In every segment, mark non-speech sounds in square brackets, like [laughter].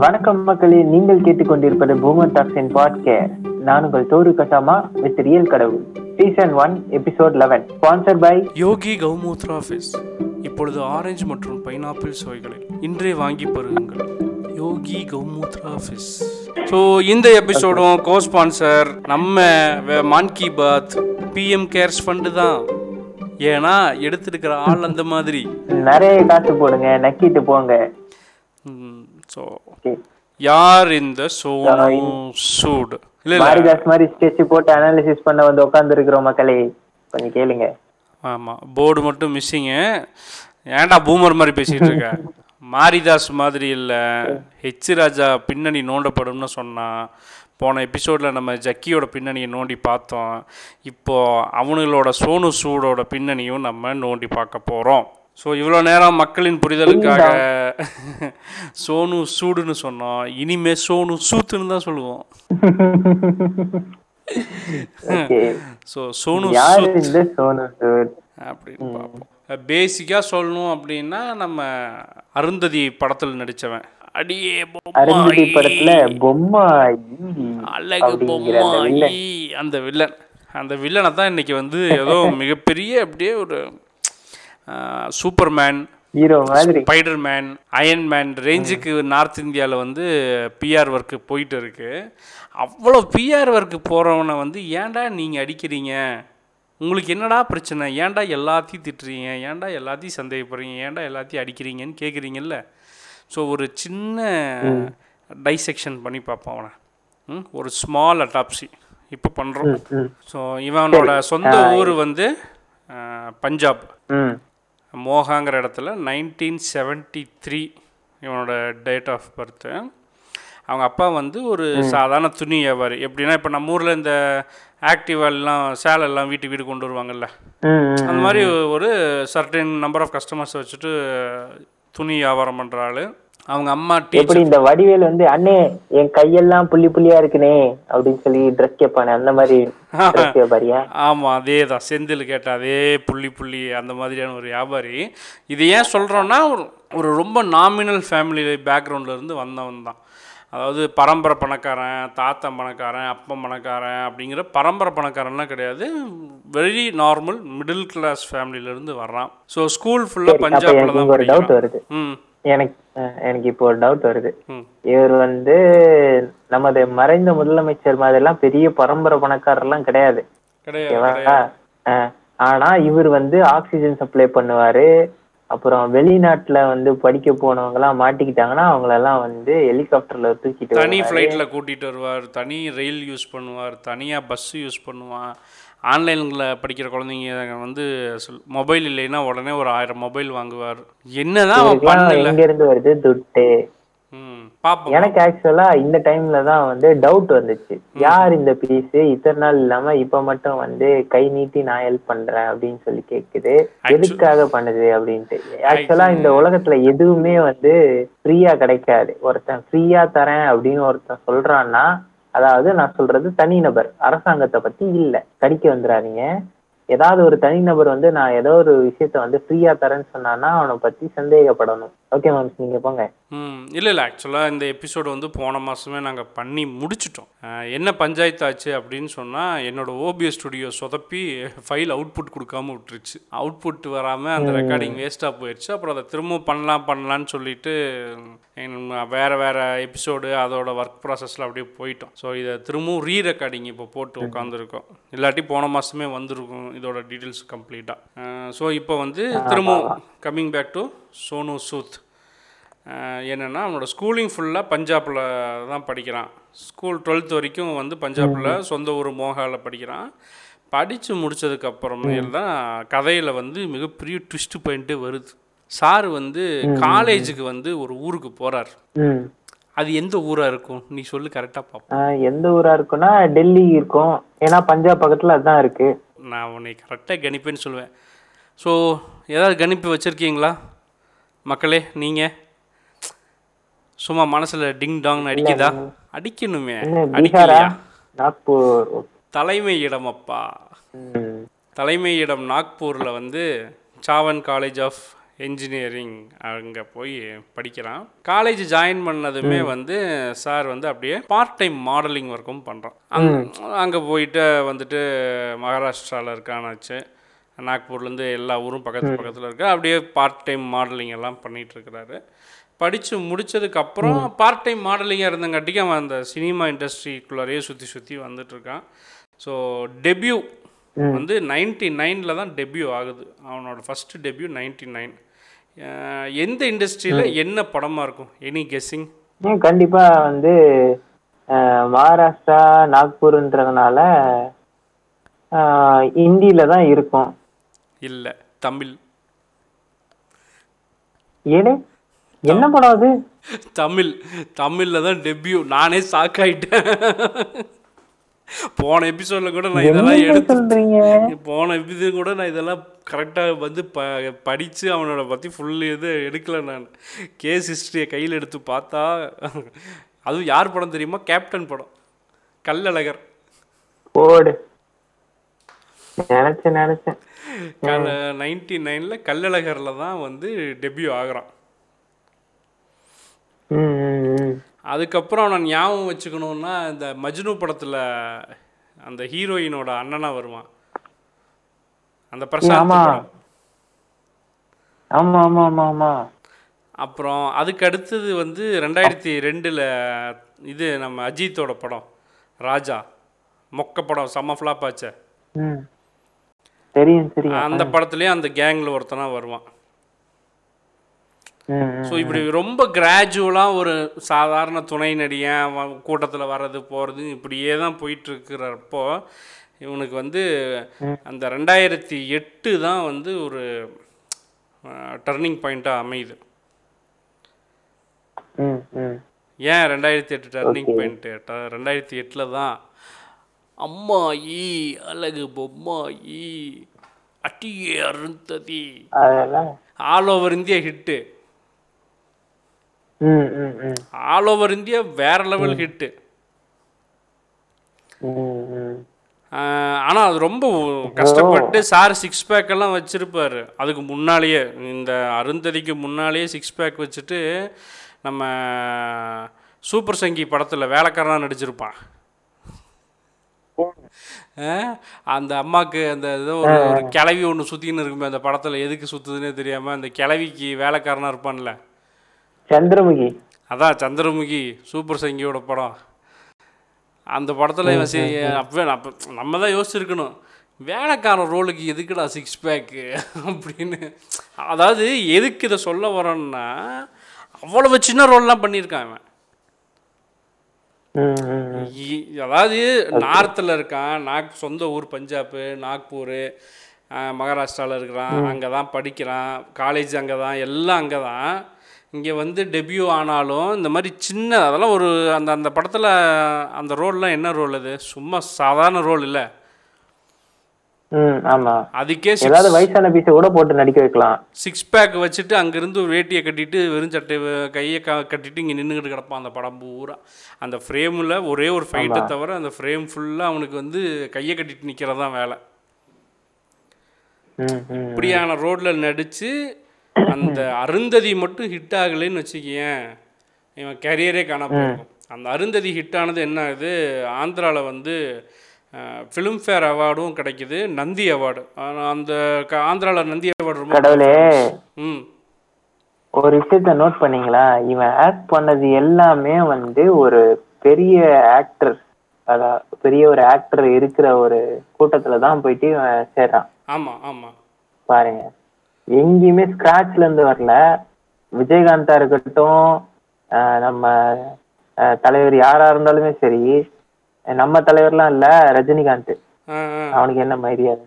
வணக்கம் மக்களே நீங்கள் கேட்டுக்கொண்டிருப்பது பூமர் டாக்ஸின் பாட்கேஸ்ட். நான் உங்கள் தோறு கசாமா வித் ரியல் கடவுள். Season one episode eleven sponsor by Yogi Gaumutra fizz இப்பொழுது ஆரஞ்சு மற்றும் பைனாப்பிள் சுவைகளில் இன்றே வாங்கி பருகுங்கள். யோகி கௌமூத்ரா ஃபிஸ் ஸோ இந்த எபிசோடும் கோ ஸ்பான்சர் நம்ம Mann Ki Baat PM cares fund தான். ஏன்னா எடுத்திருக்கிற ஆள் அந்த மாதிரி. நிறைய காசு போடுங்க நக்கிட்டு போங்க. ஸோ யார் இந்த சோனு சூடு? இல்லை மாரிதாஸ் மாதிரி ஸ்கெட்ச் போட்டு அனாலிசிஸ் பண்ண வந்து உட்கார்ந்து இருக்கிறோம் மக்களே கொஞ்சம் கேளுங்க. ஆமாம் போர்டு மட்டும் மிஸ்ஸிங்கு ஏன்டா பூமர் மாதிரி பேசிகிட்டு இருக்க? மாரிதாஸ் மாதிரி இல்லை. ஹெச் ராஜா பின்னணி நோண்டப்படும்னு சொன்னான் போன எபிசோடில் நம்ம ஜக்கியோட பின்னணியை நோண்டி பார்த்தோம். இப்போ அவனுங்களோட சோனு சூடோட பின்னணியும் நம்ம நோண்டி பார்க்க போகிறோம் ஸோ இவ்வளோ நேரம் மக்களின் புரிதலுக்காக [laughs] சோனு சூடுன்னு சொன்னோம் இனிமே சோனு சூத்துன்னு தான் சொல்லுவோம். ஸோ [laughs] சோனு அப்படின்னு பார்ப்போம். பேசிக்காக சொல்லணும் அப்படின்னா நம்ம அருந்ததி படத்தில் நடித்தவன் அடியே அருந்ததி படத்துல அழகு. பொம்மாயி. அந்த வில்லன். அந்த வில்லனை தான் இன்னைக்கு வந்து ஏதோ [laughs] மிகப்பெரிய அப்படியே ஒரு சூப்பர்மேன் ஹீரோ மாதிரி. ஸ்பைடர் மேன் அயன் மேன் ரேஞ்சுக்கு நார்த் இந்தியாவில் வந்து பிஆர் ஒர்க்கு போயிட்டு இருக்கு. அவ்வளோ பிஆர் ஒர்க்கு போகிறவனை வந்து ஏன்டா நீங்கள் அடிக்கிறீங்க? உங்களுக்கு என்னடா பிரச்சனை? ஏன்டா எல்லாத்தையும் திட்டுறீங்க? ஏன்டா எல்லாத்தையும் சந்தேகப்படுறீங்க? ஏன்டா எல்லாத்தையும் அடிக்கிறீங்கன்னு கேட்குறீங்கல்ல ஸோ ஒரு சின்ன டைசெக்ஷன் பண்ணி பார்ப்போம் அவனை. ம், ஒரு ஸ்மால் அட்டாப்சி இப்போ பண்ணுறோம் ஸோ இவனோட சொந்த ஊர் வந்து பஞ்சாப். மோகாங்கிற இடத்துல நைன்டீன் செவன்ட்டி த்ரீ இவனோட டேட் ஆஃப் பர்த்து அவங்க அப்பா வந்து ஒரு சாதாரண துணி வியாபாரி. எப்படின்னா இப்போ நம்ம ஊரில் இந்த ஆக்டிவாலாம் சேலெல்லாம் வீட்டுக்கு வீடு கொண்டு வருவாங்கல்ல. அந்த மாதிரி ஒரு சர்டன் நம்பர் ஆஃப் கஸ்டமர்ஸ் வச்சுட்டு துணி வியாபாரம் பண்ணுற ஆள். அவங்க அம்மா எப்படி இந்த வடிவேல் வந்து அண்ணே என் கையெல்லாம் புள்ளி புள்ளியா இருக்குனே அப்படின்னு சொல்லி ட்ரெஸ் கேட்பானே அந்த மாதிரி ஆமாம் அதே தான் செந்தில் கேட்ட அதே புள்ளி புள்ளி அந்த மாதிரியான ஒரு வியாபாரி. இது ஏன் சொல்கிறோன்னா ஒரு ஒரு ரொம்ப நாமினல் ஃபேமிலி பேக்ரவுண்டில் இருந்து வந்தவன் தான். அதாவது பரம்பரை பணக்காரன் தாத்தன் பணக்காரன் அப்பன் பணக்காரன் அப்படிங்கிற பரம்பரை பணக்காரன்லாம் கிடையாது. வெரி நார்மல் மிடில் கிளாஸ் ஃபேமிலியிலேருந்து வர்றான். ஸோ ஸ்கூல் ஃபுல்லாக பஞ்சாபில் தான் இங்க ஒரு டவுட் படிக்கிறான். வருது. ம். எனக்கு எனக்கு இப்போ ஒரு டவுட் வருது. இவர் வந்து நமது மறைந்த முதலமைச்சர் மாதிரிலாம் பெரிய பரம்பரை பணக்காரர்லாம் கிடையாது. கிடையாது ஆனா இவர் வந்து ஆக்சிஜன் சப்ளை பண்ணுவாரு. அப்புறம் வெளிநாட்டுல வந்து படிக்க போனவங்க எல்லாம் மாட்டிக்கிட்டாங்கன்னா அவங்களெல்லாம் வந்து ஹெலிகாப்டர்ல தூக்கிட்டு தனி வருவாரு. ஃப்ளைட்டில் கூட்டிகிட்டு வருவார். தனி ரயில் யூஸ் பண்ணுவார். தனியாக பஸ்ஸு யூஸ் பண்ணுவான். ஆன்லைனில் படிக்கிற குழந்தைங்க வந்து மொபைல் இல்லைன்னா உடனே ஒரு ஆயிரம் மொபைல் வாங்குவார். என்னதான் எங்க இருந்து வருது? துட்டு. எனக்கு ஆக்சுவலா இந்த டைம்ல தான் வந்து டவுட் வந்துச்சு. யார் இந்த பீஸ் இத்தனை நாள் இல்லாம இப்ப மட்டும் வந்து கை நீட்டி நான் ஹெல்ப் பண்றேன் அப்படின்னு சொல்லி கேக்குது. எதுக்காக பண்ணுது அப்படின்ட்டு. ஆக்சுவலா இந்த உலகத்துல எதுவுமே வந்து ஃப்ரீயா கிடைக்காது. ஒருத்தன் ஃப்ரீயா தரேன் அப்படின்னு ஒருத்தன் சொல்றான்னா அதாவது நான் சொல்றது தனிநபர் அரசாங்கத்தை பத்தி இல்ல. கடிக்க வந்துடாதீங்க ஏதாவது ஒரு தனிநபர் வந்து நான் ஏதோ ஒரு விஷயத்த வந்து ஃப்ரீயா தரேன்னு சொன்னான்னா அவனை பத்தி சந்தேகப்படணும். ஓகே மேம் நீங்க போங்க. ம் இல்லை இல்லை. ஆக்சுவலாக இந்த எபிசோடு வந்து போன மாதமே நாங்கள் பண்ணி முடிச்சிட்டோம். என்ன பஞ்சாயத்து ஆச்சு அப்படின்னு சொன்னால் என்னோட ஓபிஎஸ் ஸ்டுடியோ சொதப்பி ஃபைல் அவுட்புட் கொடுக்காம விட்டுருச்சு. அவுட்புட் வராமல் அந்த ரெக்கார்டிங் வேஸ்ட்டாக போயிடுச்சு அப்புறம் அதை திரும்ப பண்ணலாம் பண்ணலான்னு சொல்லிட்டு வேற வேற எபிசோடு அதோட ஒர்க் ப்ராசஸில் அப்படியே போயிட்டோம். ஸோ இதை திரும்பவும் ரீ ரெக்கார்டிங் இப்போ போட்டு உட்காந்துருக்கோம் இல்லாட்டி போன மாதமே வந்திருக்கும். இதோட டீட்டெயில்ஸ் கம்ப்ளீட்டாக ஸோ இப்போ வந்து திரும்பவும் coming back to Sonu Sood என்னன்னா அவனோட ஸ்கூலிங் ஃபுல்லாக பஞ்சாபில் தான் படிக்கிறான். ஸ்கூல் டுவெல்த் வரைக்கும் வந்து பஞ்சாபில் சொந்த ஊர் மோகாவில் படிக்கிறான். படித்து முடிச்சதுக்கு அப்புறமேல் தான் கதையில் வந்து மிகப்பெரிய ட்விஸ்ட் பாயிண்ட்டே வருது. சார் வந்து காலேஜுக்கு வந்து ஒரு ஊருக்கு போகிறார் அது எந்த ஊராக இருக்கும்? நீ சொல்லு கரெக்டாக பார்ப்போம் ஆஹ் எந்த ஊரா இருக்குன்னா டெல்லி இருக்கும். ஏன்னா பஞ்சாப் பக்கத்துல அதான் இருக்கு. நான் உன்னை கரெக்டாக கணிப்பேன்னு சொல்லுவேன் ஸோ ஏதாவது கணிப்பு வச்சுருக்கீங்களா? மக்களே நீங்கள் சும்மா மனசில் டிங் டாங்னு அடிக்குதா? அடிக்கணுமே. அடிக்கலையா? நாக்பூர். தலைமை இடம் அப்பா. தலைமை இடம் நாக்பூரில் வந்து சாவன் காலேஜ் ஆஃப் என்ஜினியரிங் அங்கே போய் படிக்கிறான். காலேஜ் ஜாயின் பண்ணதுமே வந்து சார் வந்து அப்படியே பார்ட் டைம் மாடலிங் ஒர்க்கும் பண்ணுறான் அங்கே போயிட்டு வந்துட்டு மகாராஷ்டிராவில் இருக்கானாச்சு நாக்பூர்லேருந்து எல்லா ஊரும் பக்கத்து பக்கத்தில் இருக்கு. அப்படியே பார்ட் டைம் மாடலிங் எல்லாம் பண்ணிட்டு இருக்கிறாரு. படித்து முடிச்சதுக்கப்புறம் பார்ட் டைம் மாடலிங்காக இருந்தங்காட்டிக்கு அவன் அந்த சினிமா இண்டஸ்ட்ரிக்குள்ளாரையே சுற்றி சுற்றி வந்துட்டு இருக்கான். ஸோ டெபியூ வந்து நைன்டி நைனில் தான் டெபியூ ஆகுது. அவனோட ஃபஸ்ட்டு டெபியூ நைன்டி நைன் எந்த இண்டஸ்ட்ரியில் என்ன படமாக இருக்கும்? எனி கெஸ்ஸிங் ஏன் கண்டிப்பா வந்து மகாராஷ்டிரா நாக்பூர்ன்றதுனால ஹிந்தியில தான் இருக்கும். இல்லை தமிழ். ஏனே? என்ன படம் அது? தமிழ். தமிழில் தான் டெபியூ நானே ஷாக் ஆயிட்டேன். போன எபிசோடில் கூட நான் இதெல்லாம் எடுத்து போன எபிசோட் கூட நான் இதெல்லாம் கரெக்டாக வந்து ப படித்து அவனோட பற்றி ஃபுல் இது எடுக்கல நான். கேஸ் ஹிஸ்ட்ரியை கையில் எடுத்து பார்த்தா அதுவும் யார் படம் தெரியுமா? கேப்டன் படம். கல்லழகர் போடு. நினைச்சேன் நினைச்சேன். நைன்டி நைனில் கல்லழகரில் தான் வந்து டெபியூ ஆகுறான். அதுக்கப்புறம் நான் ஞாபகம் வச்சுக்கணுன்னா இந்த மஜ்னு படத்தில் அந்த ஹீரோயினோட அண்ணனா வருவான். அந்த பிரசாந்த் ஆமா. படம். ஆமா ஆமா ஆமா ஆமா. அப்புறம் அதுக்கு அடுத்தது வந்து ரெண்டாயிரத்தி ரெண்டில் இது நம்ம அஜித்தோட படம் ராஜா. மொக்க படம் செம்ம ஃப்ளாப் ஆச்சே. ம். தெரியும் தெரியும். அந்த படத்துலேயும் அந்த கேங்கில் ஒருத்தனா வருவான். ஸோ இப்படி ரொம்ப கிராஜுவலாக ஒரு சாதாரண துணை நடிகன் கூட்டத்தில் வர்றது போகிறது இப்படியே தான் போயிட்டுருக்கிறப்போ இவனுக்கு வந்து அந்த ரெண்டாயிரத்தி எட்டு தான் வந்து ஒரு டர்னிங் பாயிண்ட்டாக அமையுது. ம், ம். ஏன் ரெண்டாயிரத்தி எட்டு டர்னிங் பாயிண்ட்டு ரெண்டாயிரத்தி எட்டில் தான் அம்மா ஈ அழகு பொம்மா ஈ அட்டியே Arundhati. All over India hit all over India வேற லெவல் ஹிட்டு ஆனால் அது ரொம்ப கஷ்டப்பட்டு சார் சிக்ஸ் பேக் எல்லாம் வச்சிருப்பாரு. அதுக்கு முன்னாலேயே இந்த அருந்ததிக்கு முன்னாலேயே சிக்ஸ் பேக் வச்சுட்டு நம்ம சூப்பர் சங்கி படத்தில் வேலைக்காரனா நடிச்சிருப்பான். அந்த அம்மாவுக்கு அந்த ஏதோ ஒரு ஒரு கிளவி ஒன்று சுற்றின்னு இருக்குமே அந்த படத்தில் எதுக்கு சுற்றுதுன்னே தெரியாமல் அந்த கிளவிக்கு வேலைக்காரனாக இருப்பான்ல. சந்திரமுகி. அதான் சந்திரமுகி சூப்பர் சங்கியோட படம். அந்த படத்தில் இவன் சரி அப்போ அப்போ நம்ம தான் யோசிச்சிருக்கணும். வேலைக்காரன் ரோலுக்கு எதுக்குடா சிக்ஸ் பேக்கு [laughs] அப்படின்னு. அதாவது எதுக்கு இதை சொல்ல வரோன்னா அவ்வளவு சின்ன ரோல்லாம் பண்ணியிருக்கான் அவன் அதாவது நார்த்தில் இருக்கான். நாக் சொந்த ஊர் பஞ்சாப்பு நாக்பூர் மகாராஷ்டிராவில் இருக்கிறான். அங்கே தான் படிக்கிறான். காலேஜ் அங்கே தான் எல்லாம் அங்கே தான் இங்கே வந்து டெபியூ ஆனாலும் இந்த மாதிரி சின்ன அதெல்லாம் ஒரு அந்த அந்த படத்தில் அந்த ரோல்லாம் என்ன ரோல் அது? சும்மா சாதாரண ரோல் இல்லை. அதுக்கே ஏதாவது வயசான பீஸை கூட போட்டு நடிக்க வைக்கலாம். சிக்ஸ் பேக் வச்சுட்டு அங்கேருந்து ஒரு வேட்டியை கட்டிட்டு வெறும் சட்டை கையை கட்டிட்டு இங்கே நின்றுக்கிட்டு கிடப்பான் அந்த படம் பூரா. அந்த ஃப்ரேமில் ஒரே ஒரு ஃபைட்டை தவிர அந்த ஃப்ரேம் ஃபுல்லாக அவனுக்கு வந்து கையை கட்டிட்டு நிற்கிறதான் வேலை. இப்படியான ரோட்டில் நடித்து அந்த அருந்ததி மட்டும் ஹிட் ஆகலைன்னு வச்சுக்கேன் இவன் கேரியரே காண அந்த அருந்ததி ஹிட் ஆனது என்ன ஆகுது? ஆந்திராவில் வந்து ஃபிலிம்ஃபேர் அவார்டும் கிடைக்குது நந்தி அவார்டு அந்த ஆந்திராவில் நந்தி அவார்டு ரொம்ப கடவுளே. ம். ஒரு விஷயத்த நோட் பண்ணீங்களா? இவன் ஆக்ட் பண்ணது எல்லாமே வந்து ஒரு பெரிய ஆக்டர் அதான் பெரிய ஒரு ஆக்டர் இருக்கிற ஒரு கூட்டத்துல தான் போயிட்டு இவன் சேர்றான். ஆமாம் ஆமாம் பாருங்க. எங்கேயுமே ஸ்கிராச்ல இருந்து வரல. விஜயகாந்தா இருக்கட்டும் நம்ம தலைவர் யாரா இருந்தாலுமே சரி நம்ம தலைவர்லாம் இல்ல ரஜினிகாந்த். அவனுக்கு என்ன மரியாதை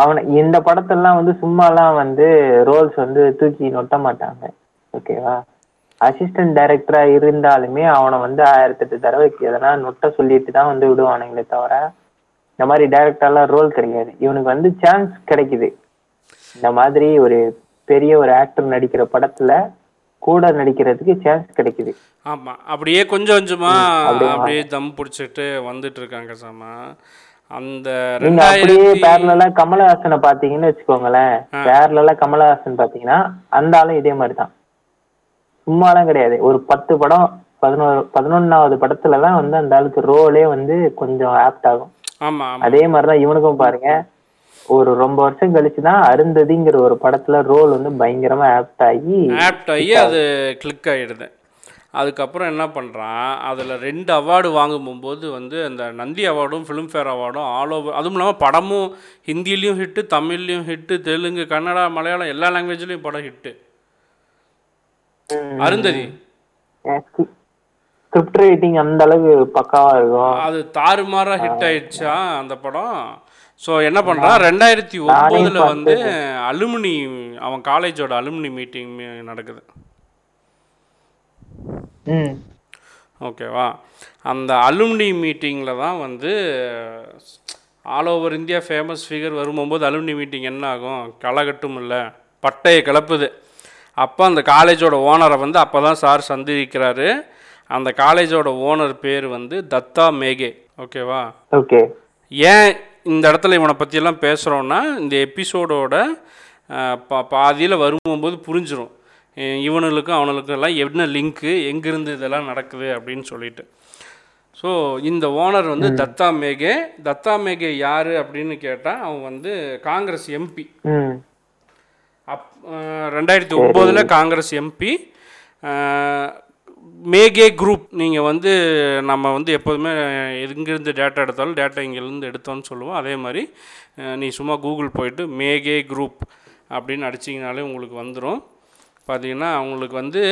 அவனை இந்த படத்தெல்லாம் வந்து சும்மாலாம் வந்து ரோல்ஸ் வந்து தூக்கி நொட்ட மாட்டாங்க. ஓகேவா அசிஸ்டன்ட் டைரக்டரா இருந்தாலுமே அவனை வந்து ஆயிரத்தெட்டு தடவைக்கு எதனா நொட்ட சொல்லிட்டு தான் வந்து விடுவானுங்களே தவிர இந்த மாதிரி டைரக்டர்லாம் ரோல் கிடையாது. இவனுக்கு வந்து சான்ஸ் கிடைக்குது. இந்த மாதிரி ஒரு பெரிய ஒரு ஆக்டர் நடிக்கிற படத்துல கூட நடிக்கிறதுக்கு சான்ஸ் கிடைக்குது. ஆமாம் அப்படியே கொஞ்சம் கொஞ்சமாக அப்படியே தம் பிடிச்சிட்டு வந்துட்டு இருக்காங்க சாமா. அந்த அப்படியே பேரலா கமலஹாசனை பாத்தீங்கன்னு வச்சுக்கோங்களேன். பேரலா கமலஹாசன் பாத்தீங்கன்னா அந்த ஆளும் இதே மாதிரி தான். சும்மாலாம் கிடையாது. ஒரு பத்து படம் பதினோரு பதினொன்னாவது படத்துல தான் வந்து அந்த ஆளுக்கு ரோலே வந்து கொஞ்சம் ஆப்ட் ஆகும். ஆமா ஆமா. அதே மாதிரிதான் இவனுக்கும் பாருங்க. ஒரு ரொம்ப வருஷம் கழிச்சு தான் அருந்ததிங்கிற ஒரு படத்துல ரோல் வந்து பயங்கரமா ஆப்ட் ஆகி ஆப்ட் ஆகி அது கிளிக் ஆகிடுது அதுக்கப்புறம் என்ன பண்ணுறான் அதில் ரெண்டு அவார்டு வாங்கும்போது வந்து அந்த நந்தி அவார்டும் ஃபிலிம்ஃபேர் அவார்டும் ஆல் ஓவர் அதுவும் இல்லாமல் படமும் ஹிந்திலையும் ஹிட்டு தமிழ்லையும் ஹிட்டு தெலுங்கு கன்னடா மலையாளம் எல்லா லாங்குவேஜ்லேயும் படம் ஹிட்டு அருந்ததி. ஸ்கிரிப்ட் ரைட்டிங் அந்த அளவுக்கு பக்காவா இருக்கும். அது தாறுமாறாக ஹிட் ஆயிடுச்சா அந்த படம்? ஸோ என்ன பண்ணுறான் ரெண்டாயிரத்தி ஒம்போதில் வந்து அலுமினி அவன் காலேஜோட அலுமினி மீட்டிங் நடக்குது. ஓகேவா அந்த அலுமினி மீட்டிங்கில் தான் வந்து all over India famous figure வரும்போது அலுமினி மீட்டிங் என்ன ஆகும்? களகட்டும் இல்லை. பட்டையை கிளப்புது. அப்போ அந்த காலேஜோட ஓனரை வந்து அப்போ தான் சார் சந்திக்கிறாரு. அந்த காலேஜோட ஓனர் பேர் வந்து தத்தா மேகே. ஓகேவா ஓகே ஏன் இந்த இடத்துல இவனை பற்றியெல்லாம் பேசுகிறோன்னா இந்த எபிசோடோட பா பாதியில் வரும்போது புரிஞ்சிடும் அஹ் இவனுங்களுக்கும் அவனுங்களுக்கும் எல்லாம் என்ன லிங்க்கு எங்கேருந்து இதெல்லாம் நடக்குது அப்படின்னு சொல்லிட்டு. ஸோ இந்த ஓனர் வந்து தத்தா மேகே. தத்தா மேகே யார் அப்படின்னு கேட்டால் அவன் வந்து காங்கிரஸ் எம்பி. அப் ரெண்டாயிரத்தி ஒம்போதில் காங்கிரஸ் எம்பி. மேகே குரூப் நீங்கள் வந்து நம்ம வந்து எப்போதுமே எங்கேருந்து டேட்டா எடுத்தாலும் டேட்டா இங்கேருந்து எடுத்தோம்னு சொல்லுவோம். அதே மாதிரி நீ சும்மா கூகுள் போயிட்டு மேகே குரூப் அப்படின்னு அடிச்சிங்கனாலே உங்களுக்கு வந்துடும் பார்த்தீங்கன்னா அவங்களுக்கு வந்து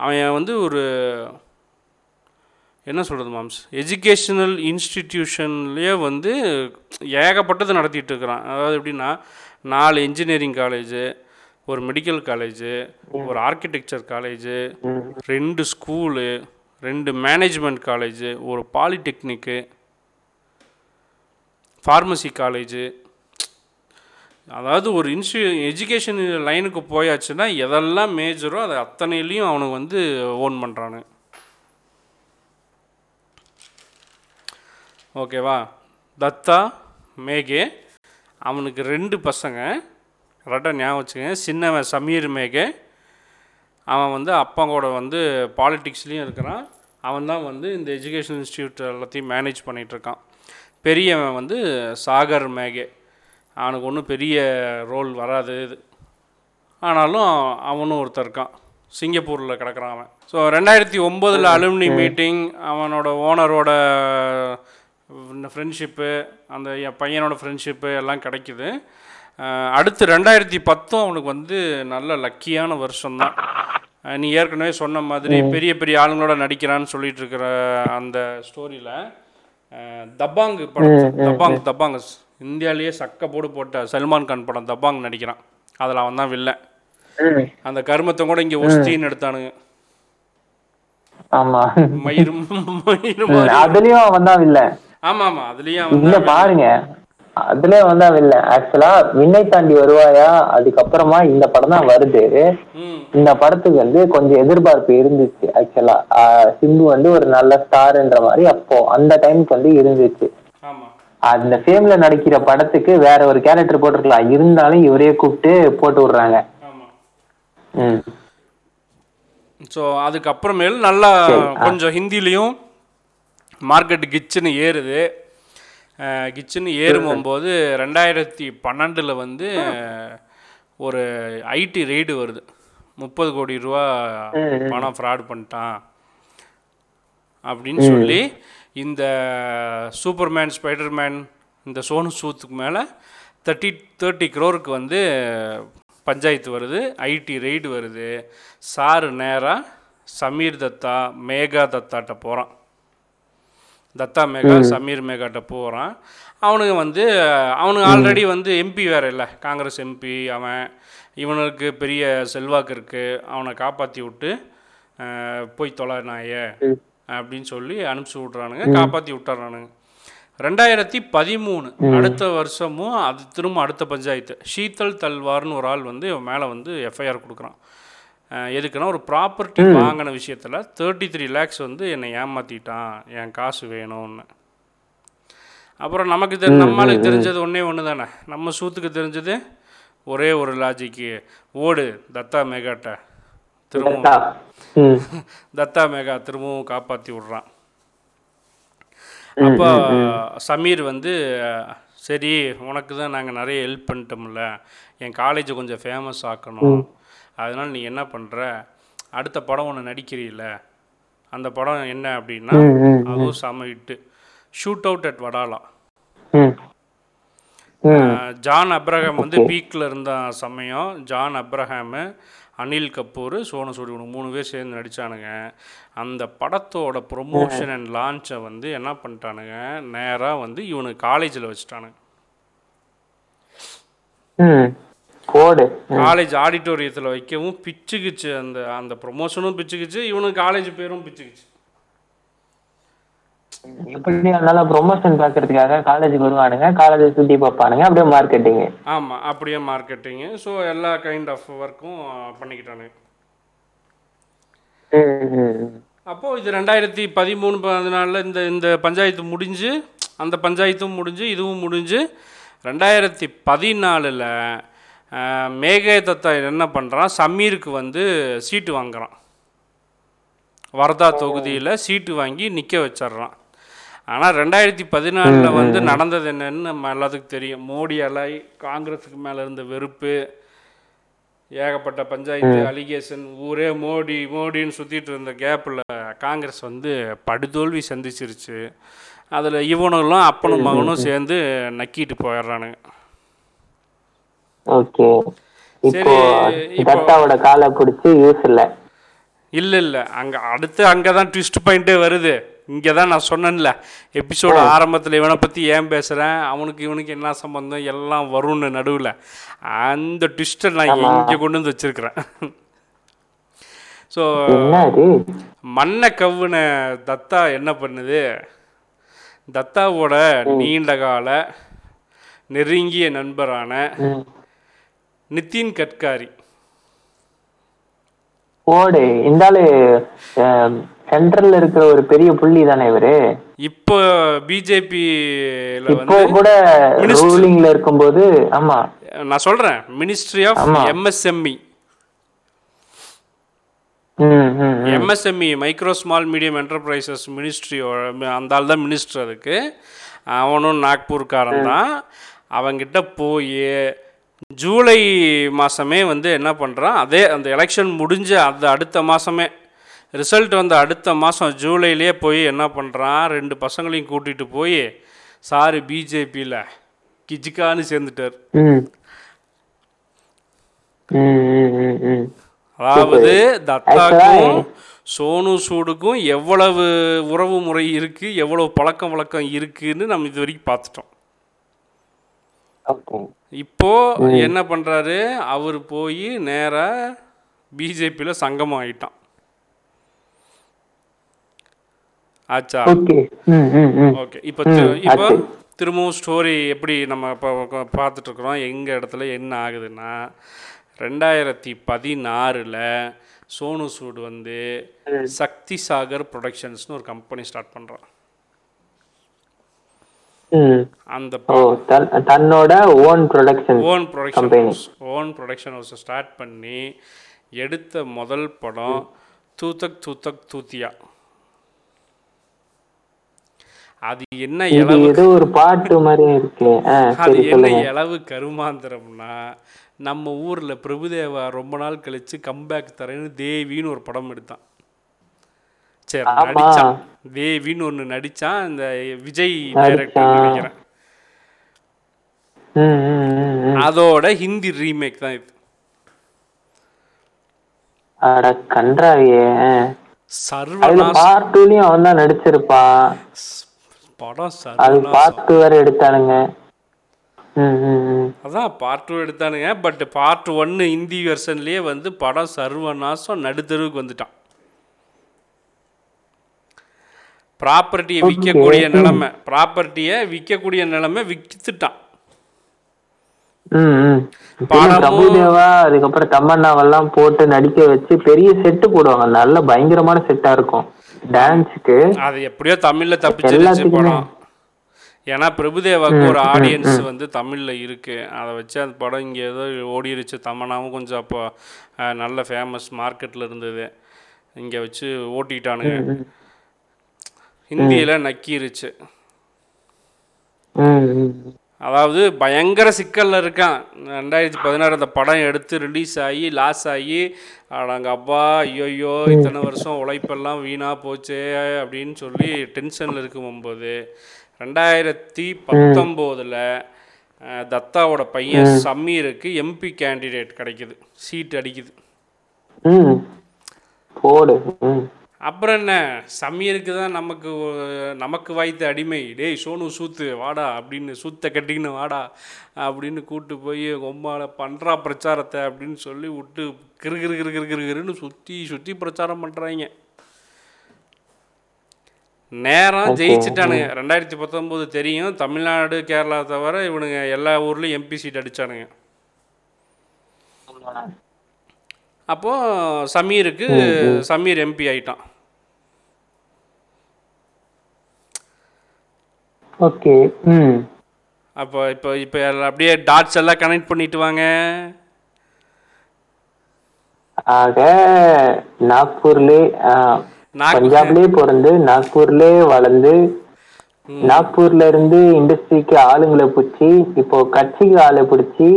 அவன் வந்து ஒரு என்ன சொல்கிறது மாம்ஸ்? எஜுகேஷனல் இன்ஸ்டிடியூஷன்லேயே வந்து ஏகப்பட்டது நடத்திட்டு இருக்கிறான். அதாவது எப்படின்னா நாலு இன்ஜினியரிங் காலேஜு ஒரு மெடிக்கல் காலேஜு ஒரு ஆர்கிடெக்சர் காலேஜு ரெண்டு ஸ்கூலு ரெண்டு மேனேஜ்மெண்ட் காலேஜு ஒரு பாலிடெக்னிக்கு ஃபார்மசி காலேஜு அதாவது ஒரு இன்ஸ்டி எஜுகேஷன் லைனுக்கு போயாச்சுன்னா எதெல்லாம் மேஜரோ அதை அத்தனையிலையும் அவனுக்கு வந்து ஓன் பண்ணுறானு ஓகேவா தத்தா மேகே அவனுக்கு ரெண்டு பசங்க. கரெக்டாக ஞாபகம் வச்சுங்க சின்னவன் சமீர் மேகே. அவன் வந்து அப்பா கூட வந்து பாலிடிக்ஸ்லேயும் இருக்கிறான். அவன் தான் வந்து இந்த எஜுகேஷன் இன்ஸ்டியூட் எல்லாத்தையும் மேனேஜ் பண்ணிகிட்ருக்கான் பெரியவன் வந்து சாகர் மேகே. அவனுக்கு ஒன்றும் பெரிய ரோல் வராது இது. ஆனாலும் அவனும் ஒருத்தர் இருக்கான். சிங்கப்பூரில் கிடக்குறான் அவன். ஸோ ரெண்டாயிரத்தி ஒம்போதில் அலுமினி மீட்டிங் அவனோட ஓனரோட ஃப்ரெண்ட்ஷிப்பு அந்த என் பையனோட ஃப்ரெண்ட்ஷிப்பு எல்லாம் கிடைக்குது. அடுத்து ரெண்டாயிரத்தி பத்தும் அவனுக்கு வந்து நல்ல லக்கியான வருஷம்தான் நீ ஏற்கனவே சொன்ன மாதிரி பெரிய பெரிய ஆளுங்களோட நடிக்கிறான்னு சொல்லிட்டு இருக்கிற அந்த ஸ்டோரியில் தப்பாங் படம். தப்பாங் தப்பாங் இந்தியாவிலேயே சக்க போடு போட்ட சல்மான் கான் படம் தப்பாங் நடிக்கிறான். அதில் அவன் தான் வில்லன் அந்த கருமத்தை கூட இங்கே ஒஸ்தின்னு எடுத்தானுங்க. ஆமா. மயிர் மயிர் ம், அதுலயும் அவன் தான் இல்ல ஆமாம் ஆமாம் அதுலேயும் அவன் பாருங்க. அதுலயே வந்து அவன் இல்ல. ஆக்சுவலா விண்ணை தாண்டி வருவாயா? அதுக்கப்புறமா இந்த படம் தான் வருது. இந்த படத்துக்கு வந்து கொஞ்சம் எதிர்பார்ப்பு இருந்துச்சு ஆக்சுவலா சிம்பு வந்து ஒரு நல்ல ஸ்டார்ன்ற மாதிரி அப்போ அந்த டைமுக்கு வந்து இருந்துச்சு. அந்த ஃபேம்ல நடிக்கிற படத்துக்கு வேற ஒரு கேரக்டர் போட்டிருக்கலாம். இருந்தாலும் இவரே கூப்பிட்டு போட்டு விடுறாங்க. ஸோ அதுக்கப்புறமேல் நல்லா கொஞ்சம் ஹிந்திலையும் மார்க்கெட் கிச்சுன்னு ஏறுது. அஹ் கிச்சுன்னு ஏறும்போது ரெண்டாயிரத்தி பன்னெண்டில் வந்து ஒரு ஐடி ரெய்டு வருது. முப்பது கோடி ரூபா பணம் ஃப்ராட் பண்ணிட்டான். அப்படின்னு சொல்லி இந்த சூப்பர்மேன் ஸ்பைடர்மேன் இந்த சோனு சூத்துக்கு மேலே தேர்ட்டி தேர்ட்டி க்ரோருக்கு வந்து பஞ்சாயத்து வருது. ஐடி ரெய்டு வருது. சாரு நேராக சமீர் தத்தா மேகா தத்தாட்ட போகிறான் தத்தா மேகா சமீர் மேகாட்ட போகிறான் அவனுங்க வந்து அவனுங்க ஆல்ரெடி வந்து எம்பி வேற இல்லை. காங்கிரஸ் எம்பி அவன் இவனுக்கு பெரிய செல்வாக்கு இருக்குது அவனை காப்பாற்றி விட்டு போய் தொலை நாயே அப்படின்னு சொல்லி அனுப்பிச்சி விட்றானுங்க காப்பாற்றி விட்டுறானுங்க. ரெண்டாயிரத்தி பதிமூணு அடுத்த வருஷமும் அது திரும்ப அடுத்த பஞ்சாயத்து. ஷீத்தல் தல்வார்னு ஒரு ஆள் வந்து இவன் மேலே வந்து எஃப்ஐஆர் கொடுக்குறான். எதுக்குன்னா ஒரு ப்ராப்பர்ட்டி வாங்கின விஷயத்தில் தேர்ட்டி த்ரீ லேக்ஸ் வந்து என்னை ஏமாற்றிட்டான் என் காசு வேணும்னு. அப்புறம் நமக்கு தெரி நம்மளுக்கு தெரிஞ்சது ஒன்றே ஒன்று தானே நம்ம சூத்துக்கு தெரிஞ்சது ஒரே ஒரு லாஜிக்கு ஓடு தத்தா மேகாட்ட திரும்பவும் தத்தா. [laughs] மேகா திரும்பவும் காப்பாற்றி விட்றான். அப்போ சமீர் வந்து சரி உனக்கு தான் நாங்கள் நிறைய ஹெல்ப் பண்ணிட்டோம்ல. என் காலேஜை கொஞ்சம் ஃபேமஸ் ஆக்கணும். அதனால் நீ என்ன பண்ணுற அடுத்த படம் ஒன்று நடிக்கிறீல்ல அந்த படம் என்ன அப்படின்னா அதுவும் செம hit shoot out at Wadala. John Abraham வந்து பீக்கில் இருந்த சமயம். ஜான் அப்ரஹாமு அனில் கபூர் சோனு சூடி இவனுங்க மூணு பேர் சேர்ந்து நடித்தானுங்க அந்த படத்தோட ப்ரொமோஷன் அண்ட் லான்ச்சை வந்து என்ன பண்ணிட்டானுங்க? நேராக வந்து இவனுக்கு காலேஜில் வச்சுட்டானுங்க. போடு காலேஜ் ஆடிட்டோரியத்தில் வைக்கவும் பிச்சுக்குச்சு. அந்த அந்த ப்ரொமோஷனும் பிச்சுக்குச்சு இவனுக்கு காலேஜ் பேரும் பிச்சுக்குச்சு. எப்படி இருந்தாலும் ப்ரொமோஷன் பார்க்கறதுக்காக காலேஜுக்கு வருவானுங்க. காலேஜை சுத்தி பார்ப்பானுங்க. அப்படியே மார்க்கெட்டிங் ஆமாம் அப்படியே மார்க்கெட்டிங்கு ஸோ எல்லா கைண்ட் ஆஃப் ஒர்க்கும் பண்ணிக்கிட்டானுங்க. அப்போது இது ரெண்டாயிரத்தி பதிமூணு பதினாலில் இந்த இந்த பஞ்சாயத்து முடிஞ்சு அந்த பஞ்சாயத்தும் முடிஞ்சு இதுவும் முடிஞ்சு ரெண்டாயிரத்தி பதினாலில் மேகே தத்தா என்ன பண்ணுறான் சமீருக்கு வந்து சீட்டு வாங்குறான். வர்தா தொகுதியில் சீட்டு வாங்கி நிற்க வச்சிட்றான். ஆனால் ரெண்டாயிரத்தி பதினாலில் வந்து நடந்தது என்னன்னு நம்ம எல்லாத்துக்கும் தெரியும். மோடி அலை காங்கிரஸுக்கு மேலே இருந்த வெறுப்பு ஏகப்பட்ட பஞ்சாயத்து அலிகேஷன் ஊரே மோடி மோடின்னு சுற்றிட்டு இருந்த கேப்பில் காங்கிரஸ் வந்து படுதோல்வி சந்திச்சிருச்சு. அதில் இவனும் அப்பனும் மகனும் சேர்ந்து நக்கிட்டு போயிடுறானுங்க. ஓகே. இப்போ தத்தாவோட காலை பிடிச்சி யூஸ் இல்ல இல்லை. இல்லை அங்கே அடுத்து அங்கே தான் ட்விஸ்ட் பாயிண்ட்டே வருது. இங்கே தான் நான் சொன்னேன்ல எபிசோடு ஆரம்பத்தில் இவனை பற்றி ஏன் பேசுகிறேன் அவனுக்கு இவனுக்கு என்ன சம்பந்தம்? எல்லாம் வரும்னு நடுவில். அந்த ட்விஸ்ட்டை நான் இங்கே கொண்டு வந்து வச்சுருக்கிறேன். ஸோ மண்ணை கவ்வுன தத்தா என்ன பண்ணுது? தத்தாவோட நீண்ட கால நெருங்கிய நண்பரான. நிதின் கட்காரி. போடு இந்த ஆளு சென்ட்ரல்ல இருக்கிற ஒரு பெரிய புள்ளி தானே இவரு? இப்போ பிஜேபியில் இப்போ வந்து கூட. ரூலிங்ல இருக்கும்போது ஆமா. நான் சொல்கிறேன் ministry of. MSME. MSME micro small medium enterprises மினிஸ்ட்ரியோட அந்த ஆள் தான் மினிஸ்டர் அதுக்கு. அவனும் நாக்பூர்காரன் தான். அவங்கிட்ட போய் ஜூலை மாதமே வந்து என்ன பண்ணுறான் அதே அந்த எலெக்ஷன் முடிஞ்ச அந்த அடுத்த மாதமே ரிசல்ட் வந்த அடுத்த மாதம் ஜூலையிலே போய் என்ன பண்ணுறான் ரெண்டு பசங்களையும் கூட்டிகிட்டு போய் சாரி பிஜேபியில் கிஜிக்கான்னு சேர்ந்துட்டார். அதாவது தத்தாக்கும் சோனு சூடுக்கும் எவ்வளவு உறவு முறை இருக்கு எவ்வளவு பழக்கம் வழக்கம் இருக்குன்னு நம்ம இது வரைக்கும் பார்த்துட்டோம். இப்போ என்ன பண்றாரு? அவர் போய் நேரா பிஜேபியில சங்கமம் ஆயிட்டான் ஆச்சா? ஓகே. இப்போ இப்போ. திரும்பவும் ஸ்டோரி எப்படி நம்ம இப்போ பார்த்துட்டு இருக்கிறோம் எங்கள் இடத்துல என்ன ஆகுதுன்னா ரெண்டாயிரத்தி பதினாறில் சோனு சூட் வந்து சக்தி சாகர் ப்ரொடக்ஷன்ஸ்னு ஒரு கம்பெனி ஸ்டார்ட் பண்ணுறான் அந்த தன்னோட own production own production own production ஹவுஸை start பண்ணி எடுத்த முதல் படம் தூத்தக் தூத்தக் தூத்தியா. அது என்ன ஏதோ ஒரு பாட்டு மாதிரி இருக்கு. அது என்ன இளவு கருமாந்திரம்னா நம்ம ஊர்ல பிரபுதேவா ரொம்ப நாள் கழிச்சு கம்பேக் தரேன்னு தேவின்னு ஒரு படம் எடுத்தான். சரி. நடிச்சான். தேவின்னு ஒன்று நடிச்சான். இந்த விஜய் டைரக்டர். நினைக்கிறேன். அதோட ஹிந்தி ரீமேக் தான் இது. அட கன்றாவியே. சர்வநாஸ் பார்ட் டூலயும் அவன் தான் நடிச்சிருப்பான் படம் அது சர்வநாஸ் பார்ட் டூ வேற எடுத்தானுங்க. அதான் பார்ட் டூ எடுத்தானுங்க. பட் பார்ட் ஒன்னு ஹிந்தி வெர்ஷன்லயே வந்து படம் சர்வநாசம் நடுத்தருவுக்கு வந்துட்டான். ப்ராப்பர்ட்டியை விற்கக்கூடிய நிலைமை ப்ராப்பர்ட்டியை விற்கக்கூடிய நிலைமை விற்றுட்டான் அதுக்கப்புறம் தமன்னாவெல்லாம் போட்டு நடிக்க வச்சு பெரிய செட்டு போடுவாங்க. நல்ல பயங்கரமான செட்டா இருக்கும். டான்ஸுக்கு அது எப்படியோ தமிழ்ல எல்லாத்துக்குமே. படம். ஏன்னா பிரபுதேவாவுக்கு ஒரு ஆடியன்ஸ் வந்து தமிழில் இருக்குது அதை வச்சு அந்த படம் இங்கே ஏதோ ஓடிருச்சு. தமனாவும் கொஞ்சம் அப்போ நல்ல ஃபேமஸ் மார்க்கெட்டில் இருந்தது. இங்கே வச்சு ஓட்டிட்டானுங்க. ஹிந்தியில் நக்கிருச்சு. அதாவது பயங்கர சிக்கலில் இருக்கான். ரெண்டாயிரத்தி பதினாறு அந்த படம் எடுத்து ரிலீஸ் ஆகி லாஸ் ஆகி அடங்க அப்பா ஐயோயோ இத்தனை வருஷம் உழைப்பெல்லாம் வீணாக போச்சே அப்படின்னு சொல்லி டென்ஷனில் இருக்கும்போது ரெண்டாயிரத்தி பத்தொம்போதில் தத்தாவோட பையன் சமீருக்கு எம்பி கேண்டிடேட் கிடைக்குது. சீட் அடிக்குது. அப்புறம் என்ன? சமீருக்கு தான் நமக்கு நமக்கு வாய்த்த அடிமை. டேய் சோனு சூத்து வாடா அப்படின்னு சூத்தை கட்டிக்கின்னு வாடா அப்படின்னு கூட்டு போய் கொம்பால பண்ணுறா பிரச்சாரத்தை அப்படின்னு சொல்லி விட்டு கிரு கிரு கிரு கிரு கிரு கிருன்னு சுற்றி சுற்றி பிரச்சாரம் பண்ணுறாங்க நேரம் ஜெயிச்சிட்டானுங்க. ரெண்டாயிரத்தி பத்தொம்போது தெரியும். தமிழ்நாடு கேரளா தவிர இவனுங்க எல்லா ஊர்லேயும் எம்பி சீட் அடிச்சானுங்க. அப்போது சமீருக்கு சமீர் எம்பி ஆயிட்டான். ஓகே ம். அப்போ இப்போ இப்போ அப்படியே டாட்ஸ் எல்லாம் கனெக்ட் பண்ணிட்டு வாங்க. ஆக நாக்பூர்லே பஞ்சாப்லயே பிறந்து நாக்பூர்லயே வளர்ந்து நாக்பூர்ல இருந்து இண்டஸ்ட்ரிக்கு ஆளுங்களை பிடிச்சி இப்போ கட்சிக்கு ஆளை பிடிச்சி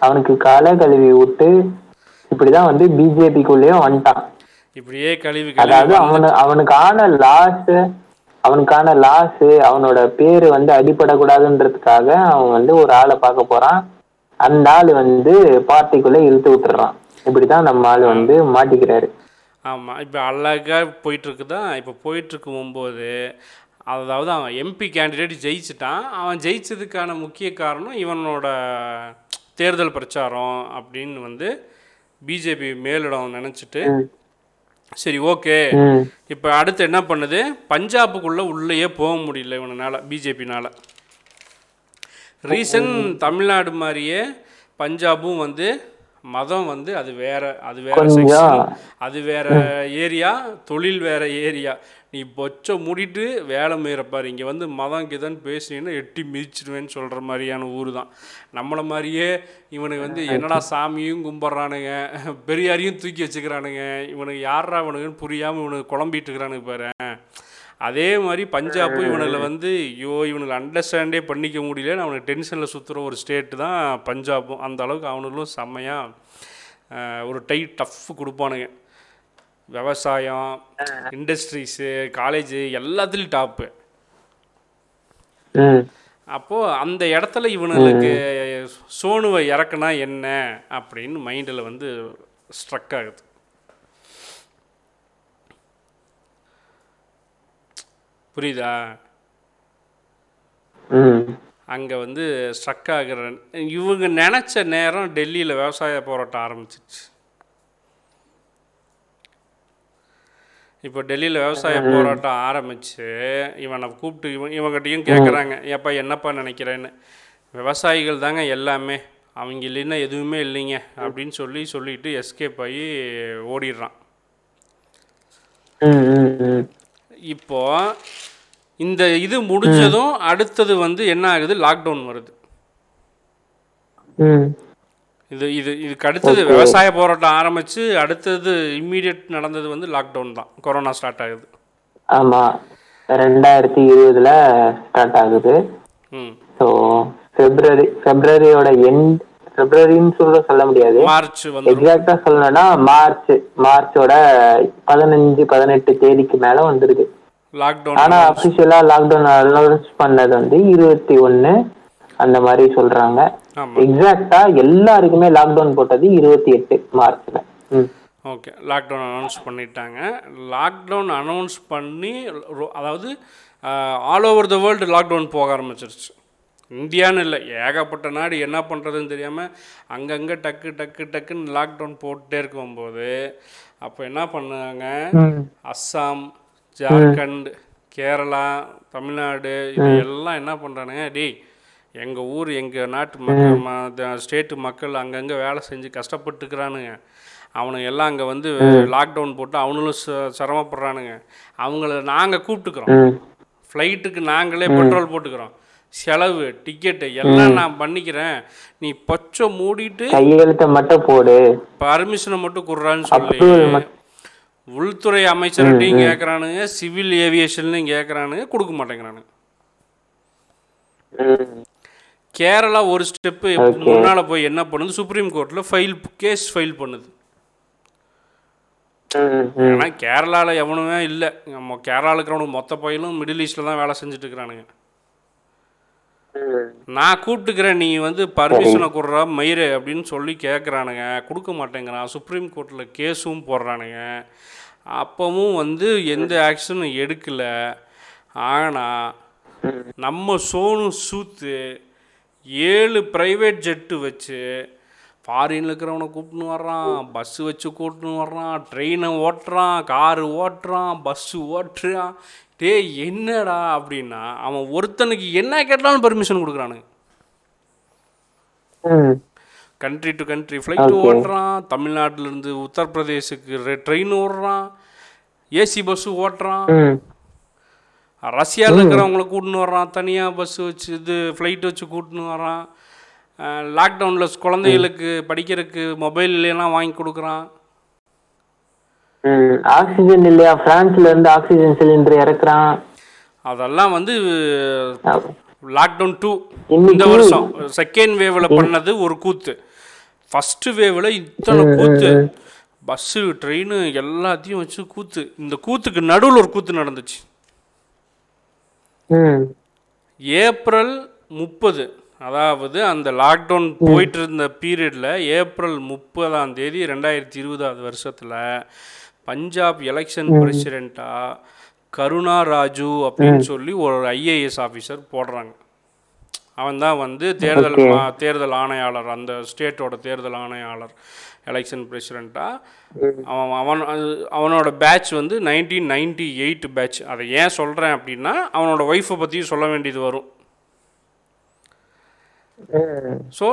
அவனுக்கு காலை கழுவி விட்டு இப்படிதான் வந்து பிஜேபிக்குள்ளேயும் வந்துட்டான். இப்படியே கழிவு அதாவது அவனு அவனுக்கான லாஸ் அவனுக்கான லாஸ் அவனோட பேரு வந்து அடிபடக்கூடாதுன்றதுக்காக அவன் வந்து ஒரு ஆளை பார்க்க போறான். அந்த ஆள் வந்து பார்ட்டிக்குள்ள இழுத்து விட்டுறான். இப்படிதான் நம்ம ஆள் வந்து மாட்டிக்கிறாரு. ஆமாம் இப்போ அழகாக போயிட்டுருக்கு தான் இப்போ போயிட்டுருக்கு போகும்போது அதாவது அவன் எம்பி கேண்டிடேட் ஜெயிச்சிட்டான். அவன் ஜெயிச்சதுக்கான முக்கிய காரணம் இவனோட தேர்தல் பிரச்சாரம் அப்படின்னு வந்து பிஜேபி மேலிடம் நினச்சிட்டு சரி ஓகே. இப்போ அடுத்து என்ன பண்ணுது? பஞ்சாபுக்குள்ளே உள்ளேயே போக முடியல இவனால பிஜேபினால் ரீசன் தமிழ்நாடு மாதிரியே பஞ்சாபும் வந்து மதம் வந்து அது வேற அது வேற. செக்ஷன் அது வேற ஏரியா தொழில் வேற ஏரியா நீ பொச்சை மூடிட்டு வேலை மீறப்பாரு இங்கே வந்து மதம் கிதன்னு பேசினீங்கன்னா எட்டி மிதிச்சிடுவேன்னு சொல்கிற மாதிரியான ஊர் தான் நம்மளை மாதிரியே இவனுக்கு வந்து என்னடா சாமியும் கும்பிட்றானுங்க பெரியாரையும் தூக்கி வச்சுக்கிறானுங்க இவனுக்கு யாரா இவனுக்குன்னு புரியாமல் இவனுக்கு குழம்பிட்டு இருக்கிறானுங்க பாரு. அதே மாதிரி பஞ்சாப் இவனில் வந்து ஐயோ இவனுக்கு அண்டர்ஸ்டாண்டே பண்ணிக்க முடியலன்னு அவனுக்கு டென்ஷனில் சுற்றுற ஒரு ஸ்டேட்டு தான் பஞ்சாபும். அந்த அளவுக்கு அவனுங்களும் செம்மையாக ஒரு டை டஃப் கொடுப்பானுங்க. விவசாயம் இண்டஸ்ட்ரீஸு காலேஜு எல்லாத்துலேயும் டாப்பு அப்போது அந்த இடத்துல இவனுங்களுக்கு சோனுவை இறக்குனா என்ன அப்படின்னு மைண்டில் வந்து ஸ்ட்ரக் ஆகுது. புரியுதா? அங்கே வந்து ஸ்ட்ரக் ஆகிற இவங்க நினச்ச நேரம் டெல்லியில் விவசாய போராட்டம் ஆரம்பிச்சிச்சு இப்போ டெல்லியில் விவசாய போராட்டம் ஆரம்பிச்சு இவனை கூப்பிட்டு இவன் இவங்ககிட்டயும் கேட்குறாங்க ஏப்பா என்னப்பா நினைக்கிறேன்னு? விவசாயிகள் தாங்க எல்லாமே. அவங்க இல்லைன்னா எதுவுமே இல்லைங்க அப்படின்னு சொல்லி சொல்லிட்டு எஸ்கேப் ஆகி ஓடிடுறான். இப்போ இந்த இது முடிஞ்சதும் அடுத்தது வந்து என்ன ஆகுது? லாக்டவுன் வருது. இது இது இதுக்கு அடுத்தது விவசாய போராட்டம் ஆரம்பிச்சு அடுத்தது இம்மீடியட் நடந்தது வந்து லாக்டவுன் தான். கொரோனா ஸ்டார்ட் ஆகுது. ஆமா. ரெண்டாயிரத்தி இருபதுல ஸ்டார்ட் ஆகுது. ஸோ பிப்ரவரி பிப்ரவரியோட எண்ட் பிப்ரவரின்னு சொல்ல சொல்ல முடியாது. மார்ச் எக்ஸாக்டா சொல்லணும்னா மார்ச் மார்ச்சோட பதினஞ்சு பதினெட்டு தேதிக்கு மேல வந்திருக்கு லாக்டவுன் ஆனா அபிஷியலா லாக்டவுன் அனௌன்ஸ் பண்ணது வந்து இருபத்தி ஒண்ணு அந்த மாதிரி சொல்றாங்க. எக்ஸாக்டா எல்லாருக்குமே லாக்டவுன் போட்டது இருபத்தி எட்டு மார்ச்ல. ஓகே. லாக்டவுன் அனௌன்ஸ் பண்ணிட்டாங்க. லாக்டவுன் அனௌன்ஸ் பண்ணி ரொ- அதாவது all over the world lockdown போக ஆரம்பிச்சிருச்சு. இந்தியான்னு இல்லை ஏகப்பட்ட நாடு என்ன பண்ணுறதுன்னு தெரியாமல் அங்கங்கே டக்கு டக்கு டக்குன்னு லாக்டவுன் போட்டுட்டே இருக்கும்போது அப்போ என்ன பண்ணாங்க? அஸ்ஸாம் ஜார்க்கண்ட் கேரளா தமிழ்நாடு இது எல்லாம் என்ன பண்ணுறானுங்க டேய் எங்கள் ஊர் எங்கள் நாட்டு மக்கள் ஸ்டேட்டு மக்கள் அங்கங்கே வேலை செஞ்சு கஷ்டப்பட்டுக்கிறானுங்க. அவனுங்க எல்லாம் அங்கே வந்து லாக்டவுன் போட்டு அவனுங்களும் ச- சிரமப்படுறானுங்க. அவங்கள நாங்கள் கூப்பிட்டுக்கிறோம். ஃப்ளைட்டுக்கு நாங்களே பெட்ரோல் போட்டுக்கிறோம். செலவு டிக்கெட்டு எல்லாம் நான் பண்ணிக்கிறேன். நீ பச்சை மூடிட்டு கையெழுத்த மட்டும் போடு. பர்மிஷனை மட்டும் கொடுறான்னு சொல்லி உள்துறை அமைச்சர்கிட்டையும் கேட்குறானுங்க சிவில் ஏவியேஷன்லையும் கேட்குறானுங்க கொடுக்க மாட்டேங்கிறானுங்க. கேரளா ஒரு ஸ்டெப்பு முன்னால் போய் என்ன பண்ணுது? சுப்ரீம் கோர்ட்டில் ஃபைல் கேஸ் ஃபைல் பண்ணுது. ஆனால் கேரளாவில் எவனுமே இல்லை. நம்ம கேரளாவில் இருக்கிறவனுக்கு மொத்த பயிலும் மிடில் ஈஸ்டில் தான் வேலை செஞ்சுட்டு இருக்கிறானுங்க. நான் கூப்பிட்டுக்கிறேன் நீ வந்து பர்மிஷனை கொடுறா மயிறு அப்படின்னு சொல்லி கேட்குறானுங்க கொடுக்க மாட்டேங்கிறான். சுப்ரீம் கோர்ட்டில் கேஸும் போடுறானுங்க. அப்பவும் வந்து எந்த ஆக்ஷனும் எடுக்கலை. ஆனால் நம்ம சோனு சூத்து ஏழு ப்ரைவேட் ஜெட்டு வச்சு ஃபாரின்ல இருக்கிறவனை கூப்பிட்டுன்னு வர்றான் பஸ்ஸு வச்சு கூப்பிட்டுன்னு வர்றான் ட்ரெயினை ஓட்டுறான் காரு ஓட்டுறான் பஸ்ஸு ஓட்டுறான் டேய் என்னடா அப்படின்னா அவன் ஒருத்தனுக்கு என்ன கேட்டாலும் பர்மிஷன் கொடுக்குறானுங்க. கண்ட்ரி டு கண்ட்ரி ஃப்ளைட்டு ஓட்டுறான் தமிழ்நாட்டிலேருந்து உத்தரப்பிரதேசுக்கு ட்ரெயின் ஓடுறான் ஏசி பஸ்ஸு ஓட்டுறான். ரஷ்யாவில் இருக்கிறவங்கள கூட்டின்னு வர்றான். தனியாக பஸ் வச்சு இது ஃப்ளைட் வச்சு கூட்டின்னு வர்றான். லாக்டவுனில் குழந்தைகளுக்கு படிக்கிறதுக்கு மொபைல் எல்லாம் வாங்கி கொடுக்குறான். ஆக்சிஜன் இல்லையா? பிரான்ஸ்ல இருந்து ஆக்சிஜன் சிலிண்டர் இறக்குறான். அதெல்லாம் வந்து லாக்டவுன் டூ இந்த வருஷம். செகண்ட் வேவில் பண்ணது ஒரு கூத்து. ஃபஸ்ட்டு வேவில் இத்தனை கூத்து. பஸ்ஸு ட்ரெயின் எல்லாத்தையும் வச்சு கூத்து. இந்த கூத்துக்கு நடுவில் ஒரு கூத்து நடந்துச்சு. ஏப்ரல் முப்பது அதாவது அந்த லாக்டவுன் போயிட்டு இருந்த பீரியடில் ஏப்ரல் முப்பதாம் தேதி ரெண்டாயிரத்தி இருபதாவது வருஷத்தில் பஞ்சாப் எலெக்ஷன் பிரசிடெண்ட்டாக கருணா ராஜு அப்படின்னு சொல்லி ஒரு ஐஏஎஸ் ஆஃபீஸர் போடுறாங்க. அவன் தான் வந்து தேர்தல் தேர்தல் ஆணையாளர் அந்த ஸ்டேட்டோட தேர்தல் ஆணையாளர். எலெக்ஷன் பிரசிடெண்ட்டாக அவன் அவன் அவனோட பேட்ச் வந்து நைன்டீன் நைன்டி எயிட் பேட்ச் அதை ஏன் சொல்கிறேன் அப்படின்னா அவனோட ஒய்ஃபை பற்றியும் சொல்ல வேண்டியது வரும். ஸோ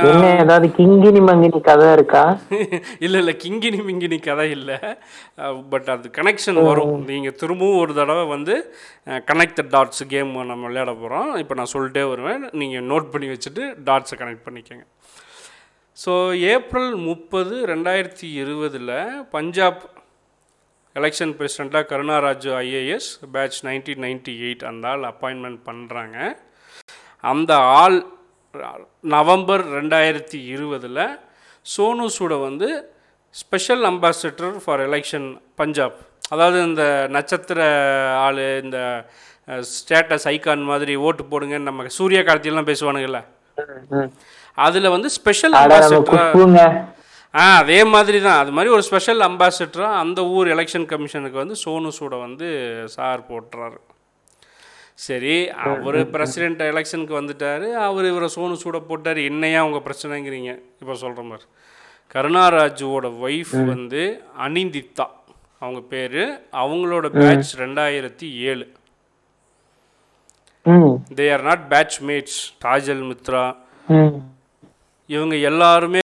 என்ன ஏதாவது கிங்கினி மங்கினி கதை இருக்கா? [laughs] இல்லை இல்லை கிங்கினி மிங்கினி கதை இல்லை. பட் அது கனெக்ஷன் வரும். நீங்கள் திரும்பவும் ஒரு தடவை வந்து கனெக்ட் டாட்ஸ் கேம் நம்ம விளையாட போகிறோம் இப்போ நான் சொல்லிட்டே வருவேன். நீங்கள் நோட் பண்ணி வச்சுட்டு டாட்ஸை கனெக்ட் பண்ணிக்கோங்க. ஸோ ஏப்ரல் முப்பது ரெண்டாயிரத்தி இருபதில் Punjab election பிரசிடெண்ட்டாக Karunaraju IAS batch nineteen ninety eight அந்த ஆள் அப்பாயின்மெண்ட் பண்ணுறாங்க அந்த ஆள் நவம்பர் ரெண்டாயிரத்தி இருபதில் சோனு சூட வந்து special ambassador for election Punjab. அதாவது இந்த நட்சத்திர ஆள் இந்த ஸ்டேட்டஸ் ஐகான் மாதிரி ஓட்டு போடுங்கன்னு நம்ம சூரிய கார்த்தியெல்லாம் பேசுவானுங்கள்ல அதில் வந்து ஸ்பெஷல் அம்பாசிடராக ஆ அதே மாதிரி தான் அது மாதிரி ஒரு ஸ்பெஷல் அம்பாசிடராக அந்த ஊர் எலெக்ஷன் கமிஷனுக்கு வந்து சோனு சூட வந்து சார் போட்டுறாரு. சரி அவர் பிரசிடென்ட் எலெக்ஷனுக்கு வந்துட்டார். அவர் இவரை சோனு சூட போட்டார். என்னையா உங்கள் பிரச்சனைங்கிறீங்க. இப்போ சொல்கிற மாதிரி. கருணாராஜுவோட ஒய்ஃப் வந்து அனிந்தித்தா. அவங்க பேர். அவங்களோட பேட்ச் ரெண்டாயிரத்தி ஏழு. They are not batch mates Kajal Mitra. இவங்க எல்லாருமே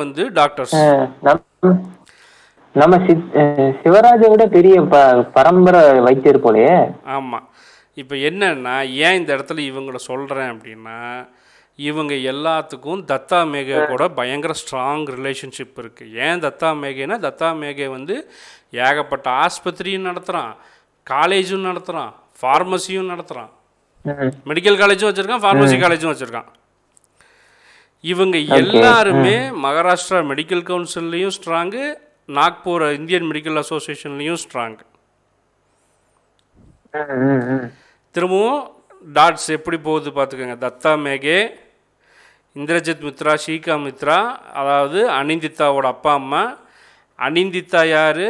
வந்து டாக்டர்ஸ் நம்ம நம்ம சித்- அஹ், சிவராஜை விட பெரிய ப- பரம்பரை வைத்தியர் போலயே. ஆமாம் இப்போ என்னன்னா ஏன் இந்த இடத்துல இவங்கள சொல்கிறேன் அப்படின்னா இவங்க எல்லாத்துக்கும் தத்தா மேகே கூட பயங்கர ஸ்ட்ராங் ரிலேஷன்ஷிப் இருக்குது ஏன் தத்தா மேகேனா தத்தா மேகே வந்து ஏகப்பட்ட ஆஸ்பத்திரியும் நடத்துகிறான் காலேஜும் நடத்துகிறான் ஃபார்மசியும் நடத்துகிறான். மெடிக்கல் காலேஜும் வச்சுருக்கான் ஃபார்மசி காலேஜும் வச்சுருக்கான். இவங்க எல்லாருமே மகாராஷ்டிரா மெடிக்கல் கவுன்சில்லையும் ஸ்ட்ராங்கு நாக்பூர் இந்தியன் மெடிக்கல் அசோசியேஷன்லேயும் ஸ்ட்ராங் ம், ம், ம். திரும்பவும் டாட்ஸ் எப்படி போகுது பார்த்துக்கோங்க. தத்தா மேகே இந்திரஜித் மித்ரா ஷீகா மித்ரா அதாவது அனிந்தித்தாவோட அப்பா அம்மா. அனிந்தித்தா யார்?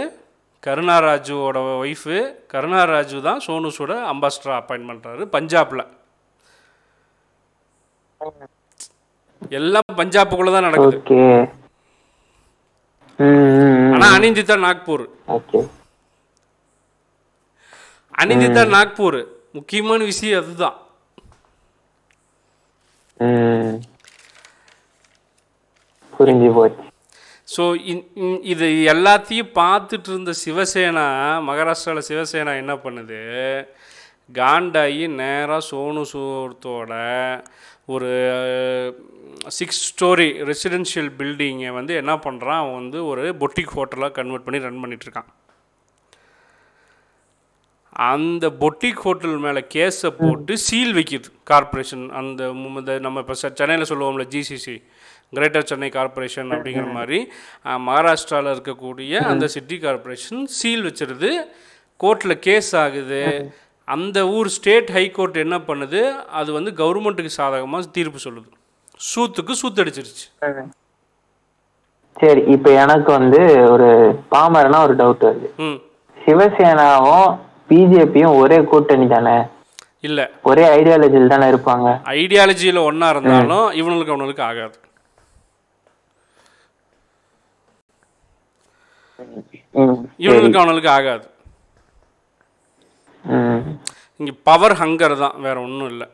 கருணாராஜுவோட ஒய்ஃபு கருணாராஜு தான் சோனுஸோட அம்பாஸ்டர் அப்பாயின்ட் பண்ணுறாரு பஞ்சாபில். எல்லாம் பஞ்சாப்புக்குள்ள தான் நடக்குது. ஆனா அனிந்திதா நாக்பூர். அனிந்திதா நாக்பூர். முக்கியமான விஷயம் அதுதான். புரிஞ்சு போச்சு. ஸோ இது எல்லாத்தையும் பார்த்துட்டு இருந்த சிவசேனா மகாராஷ்டிராவில் சிவசேனா என்ன பண்ணுது? காண்டாயி நேராக சோனு சூர்த்தோட ஒரு சிக்ஸ் ஸ்டோரி ரெசிடென்ஷியல் பில்டிங்கை வந்து என்ன பண்ணுறான் அவன் வந்து ஒரு பொட்டிக் ஹோட்டலாக கன்வெர்ட் பண்ணி ரன் பண்ணிகிட்ருக்கான் அந்த பொட்டிக் ஹோட்டல் மேலே கேஸை போட்டு சீல் வைக்கிது கார்ப்பரேஷன் அந்த நம்ம இப்போ சென்னையில் சொல்லுவோம்ல ஜிசிசி கிரேட்டர் சென்னை கார்ப்பரேஷன் அப்படிங்கிற மாதிரி மகாராஷ்டிராவில் இருக்கக்கூடிய அந்த சிட்டி கார்ப்பரேஷன் சீல் வச்சிருது. கோர்ட்டில் கேஸ் ஆகுது. அந்த ஊர் ஸ்டேட் ஹைகோர்ட் என்ன பண்ணுது? அது வந்து கவர்மெண்ட்டுக்கு சாதகமாக தீர்ப்பு சொல்லுது. சூத்துக்கு சூத்தடிச்சிருச்சு. சரி. இப்போ எனக்கு வந்து ஒரு பாமரனா ஒரு டவுட் வருது. ம். சிவசேனாவும் பிஜேபியும் ஒரே கூட்டணி தானே? இல்லை. ஒரே ஐடியாலஜியில் தானே இருப்பாங்க? ஐடியாலஜியில் ஒன்றா இருந்தாலும் இவனுக்கு அவனுக்கு ஆகாது. இவனுக்கு அவனுக்கு ஆகாது. இங்கே பவர் ஹங்கர் தான் வேற ஒன்றும் இல்லை.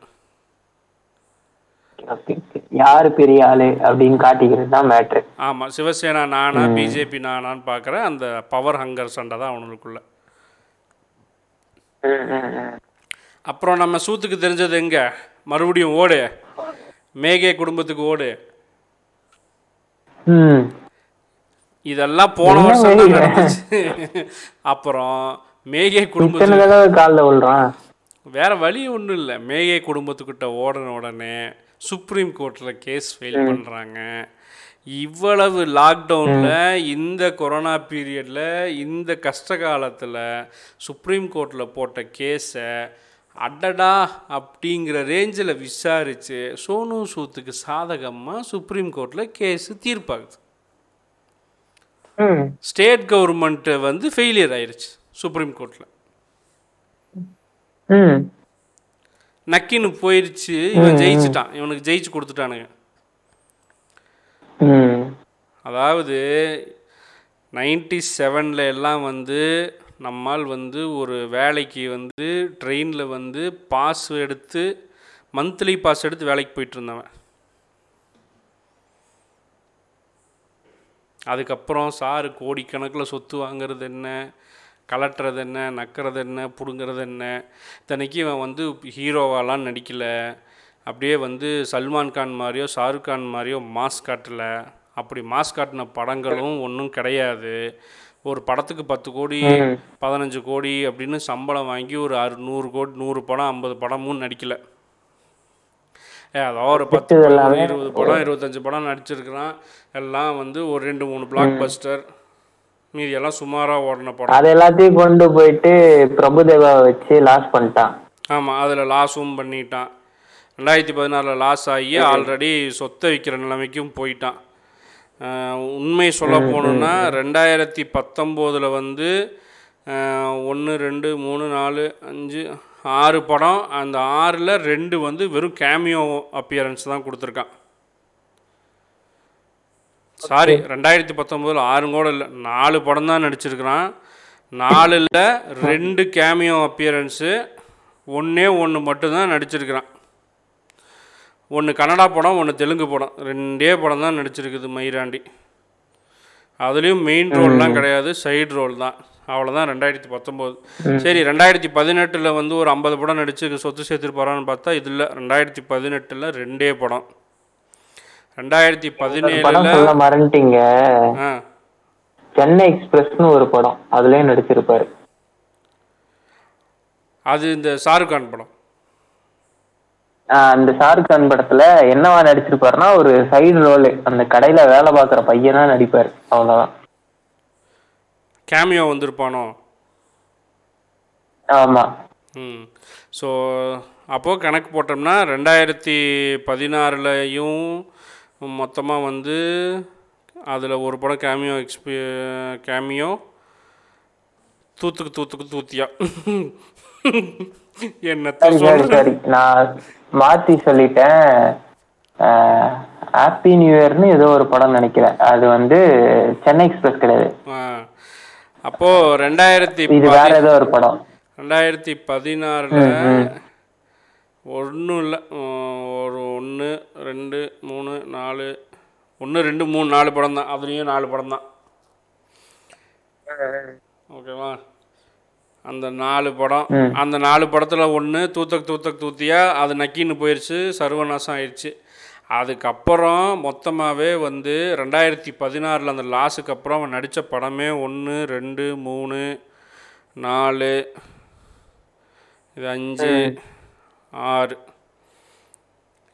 யாரு பெரிய ஆளு அப்படின்னு காட்டிக்கிறது தான் மேட்ரு ஆமாம் சிவசேனா நானா பிஜேபி நானான்னு பார்க்குற அந்த பவர் ஹங்கர் சண்டை தான் அவனுக்குள்ள. அப்புறம் நம்ம சூத்துக்கு தெரிஞ்சது எங்க? மறுபடியும் ஓடு. மேகே குடும்பத்துக்கு ஓடு. இதெல்லாம் போன வருஷம் தான் மேகே? நடந்துச்சு. அப்புறம் மேகே குடும்பத்து இத்தனை தடவை காலில் விழுறான். வேற வழி ஒன்றும் இல்லை. மேகே குடும்பத்துக்கிட்ட ஓடின உடனே சுப்ரீம் கோர்ட்டில் கேஸ் ஃபைல் பண்ணுறாங்க இவ்வளவு லாக்டவுனில் இந்த கொரோனா பீரியடில் இந்த கஷ்ட காலத்தில் சுப்ரீம் கோர்ட்டில் போட்ட கேஸை அடடா அப்படிங்கிற ரேஞ்சில் விசாரித்து சோனு சூத்துக்கு சாதகமாக சுப்ரீம் கோர்ட்டில் கேஸு தீர்ப்பாகுது. ஸ்டேட் கவர்மெண்ட்டு வந்து ஃபெயிலியர் ஆயிருச்சு. சுப்ரீம் கோர்ட்டில் நக்கின்னு போயிருச்சு இவன் ஜெயிச்சிட்டான். இவனுக்கு ஜெயிச்சு கொடுத்துட்டானுங்க. அதாவது நைன்டி செவனில் எல்லாம் வந்து நம்மால் வந்து ஒரு வேலைக்கு வந்து ட்ரெயினில் வந்து பாஸ் எடுத்து மந்த்லி பாஸ் எடுத்து வேலைக்கு போயிட்டு இருந்தவன். அதுக்கப்புறம் சாரு கோடிக்கணக்கில் சொத்து வாங்குறது என்ன? கலட்டுறது என்ன நக்கிறது என்ன பிடுங்கிறது என்ன? இத்தனைக்கு இவன் வந்து ஹீரோவாலாம் நடிக்கலை. அப்படியே வந்து சல்மான் கான் மாதிரியோ ஷாருக் கான் மாதிரியோ மாஸ் காட்டல. அப்படி மாஸ் காட்டின படங்களும் ஒன்றும் கிடையாது. ஒரு படத்துக்கு பத்து கோடி பதினஞ்சு கோடி அப்படின்னு சம்பளம் வாங்கி ஒரு அறு நூறு கோடி நூறு படம் ஐம்பது படமும் நடிக்கலை. ஏ அதோ ஒரு பத்து படம், இருபது படம் இருபத்தஞ்சு படம் நடிச்சிருக்கிறான். எல்லாம் வந்து ஒரு ரெண்டு மூணு பிளாக் பஸ்டர் மீதி எல்லாம் சுமாராக ஓடின படம். அது எல்லாத்தையும் கொண்டு போயிட்டு பிரபுதேவா வச்சு லாஸ் பண்ணிட்டான். ஆமாம் அதில் லாஸும் பண்ணிட்டான். ரெண்டாயிரத்தி பதினாறில் லாஸ் ஆகி ஆல்ரெடி சொத்தை விற்கிற நிலைமைக்கும் போயிட்டான். உண்மை சொல்ல போகணுன்னா ரெண்டாயிரத்தி பத்தொம்போதில் வந்து ஒன்று ரெண்டு மூணு நாலு அஞ்சு ஆறு படம். அந்த ஆறில் ரெண்டு வந்து வெறும் கேமியோ அப்பியரன்ஸ் தான் கொடுத்துருக்கான். சாரி ரெண்டாயிரத்தி பத்தொம்போதில் ஆறு கூட இல்லை. நாலு படம் தான் நடிச்சிருக்கிறான். நாலில் ரெண்டு கேமியோ அப்பியரன்ஸு ஒன்றே ஒன்று மட்டும்தான் நடிச்சிருக்கிறான். ஒன்று கன்னடா படம் ஒன்று தெலுங்கு படம். ரெண்டே படம் தான் நடிச்சிருக்குது மயிராண்டி. அதுலேயும் மெயின் ரோல்லாம் கிடையாது சைடு ரோல் தான். அவ்வளோதான் ரெண்டாயிரத்தி பத்தொம்போது. சரி ரெண்டாயிரத்தி பதினெட்டில் வந்து ஒரு ஐம்பது படம் நடிச்சு சொத்து சேர்த்துருப்பாரான்னு பார்த்தா இதில் ரெண்டாயிரத்தி பதினெட்டில் ரெண்டே படம். ரெண்டாயிரத்தி பதினேழில் மறந்துட்டீங்க. சென்னை எக்ஸ்பிரஸ்னு ஒரு படம் அதுலயும் நடிச்சிருப்பாரு. அது இந்த ஷாருக் கான் படம். அந்த ஷாருக் கான் படத்துல என்னவா நடிச்சிருப்பாருன்னா ஒரு சைடு ரோல் அந்த கடையில வேலை பார்க்குற பையனா நடிப்பாரு. அவ்வளவுதான். கேமியோ வந்திருப்பானோ? ஆமா. ம். ஸோ அப்போது கணக்கு போட்டோம்னா ரெண்டாயிரத்தி பதினாறுலையும் மொத்தமாக வந்து அதில் ஒரு படம் கேமியோ எக்ஸ்பி கேமியோ தூத்துக்கு தூத்துக்கு தூத்தியா? சரி நான் மாத்தி சொல்லிட்டேன். ஹாப்பி நியூ இயர்னு ஏதோ ஒரு படம் நினைக்கிறேன். அது வந்து சென்னை எக்ஸ்பிரஸ் கிடையாது. ஆ. அப்போ ரெண்டாயிரத்தி இது வேற ஏதோ ஒரு படம். ரெண்டாயிரத்தி பதினாறில் ஒன்றும் இல்லை. ஒரு ஒன்று ரெண்டு மூணு நாலு. ஒன்று ரெண்டு மூணு நாலு படம் தான். அதுலேயும் நாலு படம் தான். ஓகேவா? அந்த நாலு படம். அந்த நாலு படத்தில் ஒன்று தூத்தக் தூத்தக் தூத்தியா அது நக்கின்னு போயிடுச்சு சர்வநாசம் ஆயிடுச்சு அதுக்கப்புறம் மொத்தமாகவே வந்து ரெண்டாயிரத்தி பதினாறில் அந்த லாஸுக்கு அப்புறம் அவன் நடித்த படமே ஒன்று ரெண்டு மூணு நாலு இது அஞ்சு ஆறு.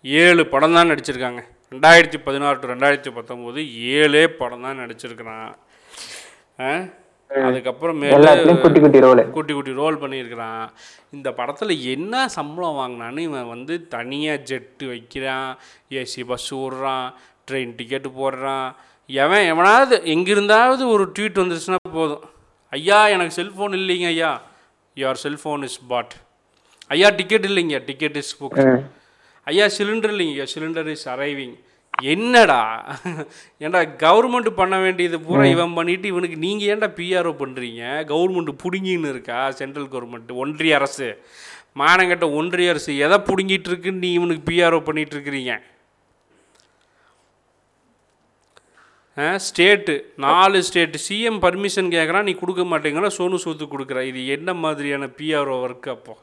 ஏழு படம் தான் நடிச்சிருக்காங்க. ரெண்டாயிரத்தி பதினாறு டு ரெண்டாயிரத்தி பத்தொம்போது ஏழே படம் தான் நடிச்சிருக்கிறான்? அதுக்கப்புறம் மேலே எல்லாத்துலயும் குட்டி குட்டி ரோல் குட்டி குட்டி ரோல் பண்ணியிருக்கிறான். இந்த படத்தில் என்ன சம்பளம் வாங்கினான்னு இவன் வந்து தனியாக ஜெட்டு வைக்கிறான் ஏசி பஸ் விட்றான் ட்ரெயின் டிக்கெட்டு போடுறான். எவன் எவனாவது எங்கிருந்தாவது ஒரு ட்வீட் வந்துருச்சுன்னா போதும். ஐயா எனக்கு செல்ஃபோன் இல்லைங்க ஐயா. யுவர் செல்ஃபோன் இஸ் பாட் ஐயா டிக்கெட் இல்லைங்க டிக்கெட் இஸ் புக் ஐயா சிலிண்டர் இல்லைங்க சிலிண்டர் இஸ் அரைவிங் என்னடா? ஏன்டா கவர்மெண்ட் பண்ண வேண்டியது பூரா இவன் பண்ணிட்டு இவனுக்கு நீங்கள் ஏன்டா பிஆர்ஓ பண்ணுறீங்க கவர்மெண்ட் பிடுங்கின்னு இருக்கா சென்ட்ரல் கவர்மெண்ட் ஒன்றிய அரசு. மானங்கட்ட ஒன்றிய அரசு. எதை பிடுங்கிட்டு இருக்குன்னு நீ இவனுக்கு பிஆர்ஓ பண்ணிட்டு இருக்கிறீங்க? ஸ்டேட்டு நாலு ஸ்டேட்டு சிஎம் பர்மிஷன் கேட்குறான் நீ கொடுக்க மாட்டேங்கிற சோனு சூத்து கொடுக்குற. இது என்ன மாதிரியான பிஆர்ஓ ஒர்க் அப்போ?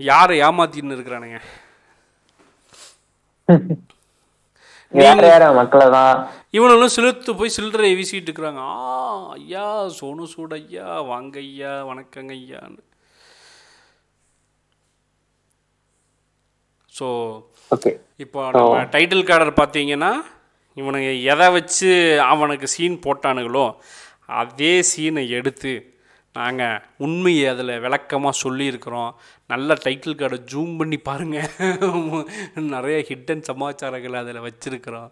யாரை ஏமாத்தின்னு இருக்கிறானுங்க? [laughs] இவனும் சிலுத்து போய் சில்லறை வீசிட்டு இருக்கிறாங்க. ஆ ஐயா சோனு சூட் ஐயா வாங்க ஐயா வணக்கங்க ஐயான்னு. ஸோ இப்போ நம்ம டைட்டில் கார்டர் பார்த்தீங்கன்னா இவனுங்க எதை வச்சு அவனுக்கு சீன் போட்டானுங்களோ அதே சீனை எடுத்து நாங்கள் உண்மையை அதில் விளக்கமாக சொல்லியிருக்கிறோம். நல்ல டைட்டில் கார்டை ஜூம் பண்ணி பாருங்கள் நிறைய ஹிட்டன் சமாச்சாரங்களை அதில் வச்சுருக்கிறோம்.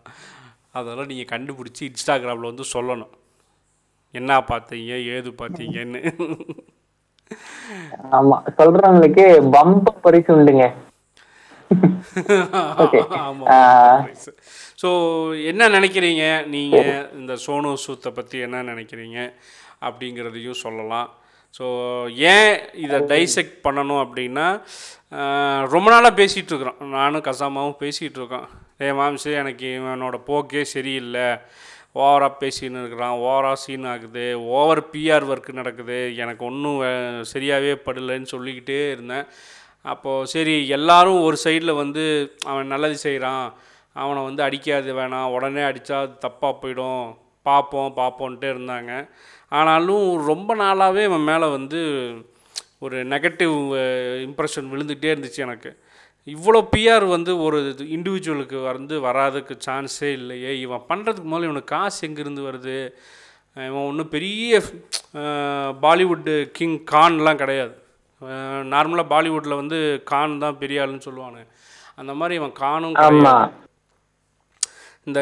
அதெல்லாம் நீங்கள் கண்டுபிடிச்சி இன்ஸ்டாகிராமில் வந்து சொல்லணும். என்ன பார்த்தீங்க ஏது பார்த்தீங்கன்னு. ஆமா சொல்றவங்களுக்கு பம்ப பரிசு உண்டுங்க ஸோ என்ன நினைக்கிறீங்க? நீங்கள் இந்த சோனு சூத்தை பற்றி என்ன நினைக்கிறீங்க? அப்படிங்கிறதையும் சொல்லலாம். ஸோ ஏன் இதை டைசெக்ட் பண்ணணும் அப்படின்னா ரொம்ப நாளாக பேசிகிட்டு இருக்கிறோம். நானும் கசாமாவும் பேசிகிட்டு இருக்கோம். ஏ மாம்சு எனக்கு இவனோட போக்கே சரியில்லை. ஓவராக பேசின்னு இருக்கிறான். ஓவராக சீன் ஆகுது. ஓவர் பிஆர் ஒர்க் நடக்குது. எனக்கு ஒன்றும் சரியாகவே படலைன்னு சொல்லிக்கிட்டே இருந்தேன். அப்போது சரி எல்லாரும் ஒரு சைடில் வந்து அவன் நல்லது செய்கிறான் அவனை வந்து அடிக்காது வேணாம். உடனே அடித்தா தப்பாக போயிடும். பார்ப்போம் பார்ப்போன்ட்டே இருந்தாங்க. ஆனாலும் ரொம்ப நாளாகவே அவன் மேலே வந்து ஒரு நெகட்டிவ் இம்ப்ரெஷன் விழுந்துகிட்டே இருந்துச்சு எனக்கு. இவ்வளோ பிஆர் வந்து ஒரு இண்டிவிஜுவலுக்கு வந்து வராதுக்கு சான்ஸே இல்லையே. இவன் பண்ணுறதுக்கு முதல்ல இவனுக்கு காசு எங்கேருந்து வருது? இவன் ஒன்றும் பெரிய பாலிவுட்டு கிங் கான்லாம் கிடையாது. நார்மலாக பாலிவுட்டில் வந்து கான் தான் பெரிய ஆளுன்னு சொல்லுவாங்க அந்த மாதிரி இவன் கானும் கிடையாது. இந்த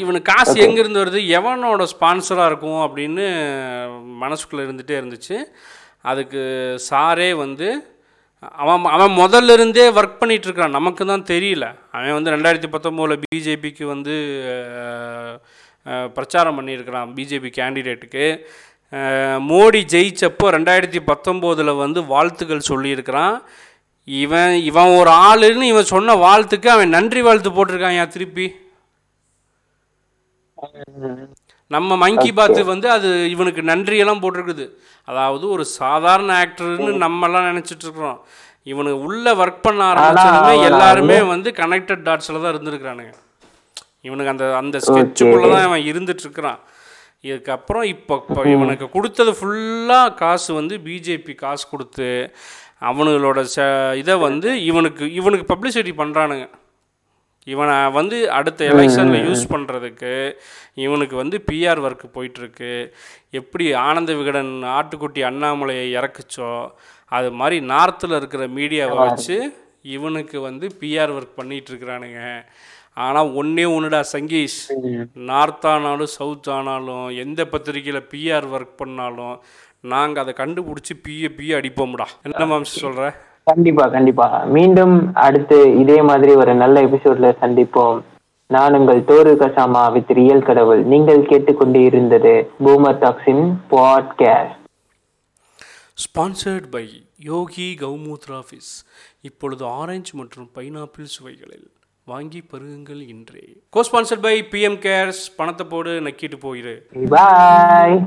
இவனுக்கு காசு எங்கேருந்து வருது? எவனோட ஸ்பான்சராக இருக்கும் அப்படின்னு மனசுக்குள்ளே இருந்துகிட்டே இருந்துச்சு. அதுக்கு சாரே வந்து அவன் அவன் முதல்ல இருந்தே ஒர்க் பண்ணிட்டு இருக்கான். நமக்கு தான் தெரியல. அவன் வந்து ரெண்டாயிரத்தி பத்தொம்போதில் பிஜேபிக்கு வந்து பிரச்சாரம் பண்ணியிருக்கிறான் பிஜேபி கேண்டிடேட்டுக்கு மோடி ஜெயிச்சப்போ ரெண்டாயிரத்தி பத்தொம்போதில் வந்து வாழ்த்துக்கள் சொல்லியிருக்கிறான். இவன் இவன் ஒரு ஆளுன்னு இவன் சொன்ன வாழ்த்துக்கு அவன் நன்றி வாழ்த்து போட்டிருக்கான் திருப்பி? நம்ம மங்கி பாத்து வந்து அது இவனுக்கு நன்றியெல்லாம் போட்டிருக்குது. அதாவது ஒரு சாதாரண ஆக்டர்னு நம்மலாம் நினைச்சிட்டு இருக்கிறோம். இவனுக்கு உள்ள ஒர்க் பண்ண ஆரம்பிச்சதுமே எல்லாருமே வந்து கனெக்டட் டாட்ஸில் தான் இருந்திருக்கிறானுங்க. இவனுக்கு அந்த அந்த ஸ்கெட்சுக்குள்ளே தான் அவன் இருந்துட்டு இருக்கிறான். இதுக்கப்புறம் இப்போ இப்போ இவனுக்கு கொடுத்தது ஃபுல்லாக காசு வந்து பிஜேபி காசு கொடுத்து அவனுங்களோட ச இதை வந்து இவனுக்கு இவனுக்கு பப்ளிசிட்டி பண்ணுறானுங்க இவனை வந்து அடுத்த எலெக்ஷனில் யூஸ் பண்ணுறதுக்கு இவனுக்கு வந்து பிஆர் ஒர்க் போயிட்டுருக்கு. எப்படி ஆனந்த விகடன் ஆட்டுக்குட்டி அண்ணாமலையை இறக்குச்சோ அது மாதிரி நார்த்தில் இருக்கிற மீடியாவை வச்சு இவனுக்கு வந்து பிஆர் ஒர்க் பண்ணிட்டு இருக்கிறானுங்க ஆனால் ஒன்றே ஒன்றுடா சங்கீஷ். நார்த் ஆனாலும் சவுத் ஆனாலும் எந்த பத்திரிக்கையில் பிஆர் ஒர்க் பண்ணாலும் நாங்கள் அதை கண்டுபிடிச்சி பிஏ பிஏ அடிப்போம்டா. என்ன மாம்ஸ் சொல்கிற கண்டிப்பா கண்டிப்பா. மீண்டும் அடுத்து இதே மாதிரி ஒரு நல்ல எபிசோட்ல சந்திப்போம். நான் உங்கள் தோரு கசாமா வித் ரியல் கடவுள். நீங்கள் கேட்டுக்கொண்டு இருந்தது boomer toxin podcast sponsored by Yogi Gaumutra fizz இப்பொழுது ஆரஞ்சு மற்றும் பைனாப்பிள் சுவைகளில். வாங்கி பருகுங்கள் இன்றே. Go sponsored by PM cares பணத்தை போடு நக்கிட்டு போயிரு. பாய்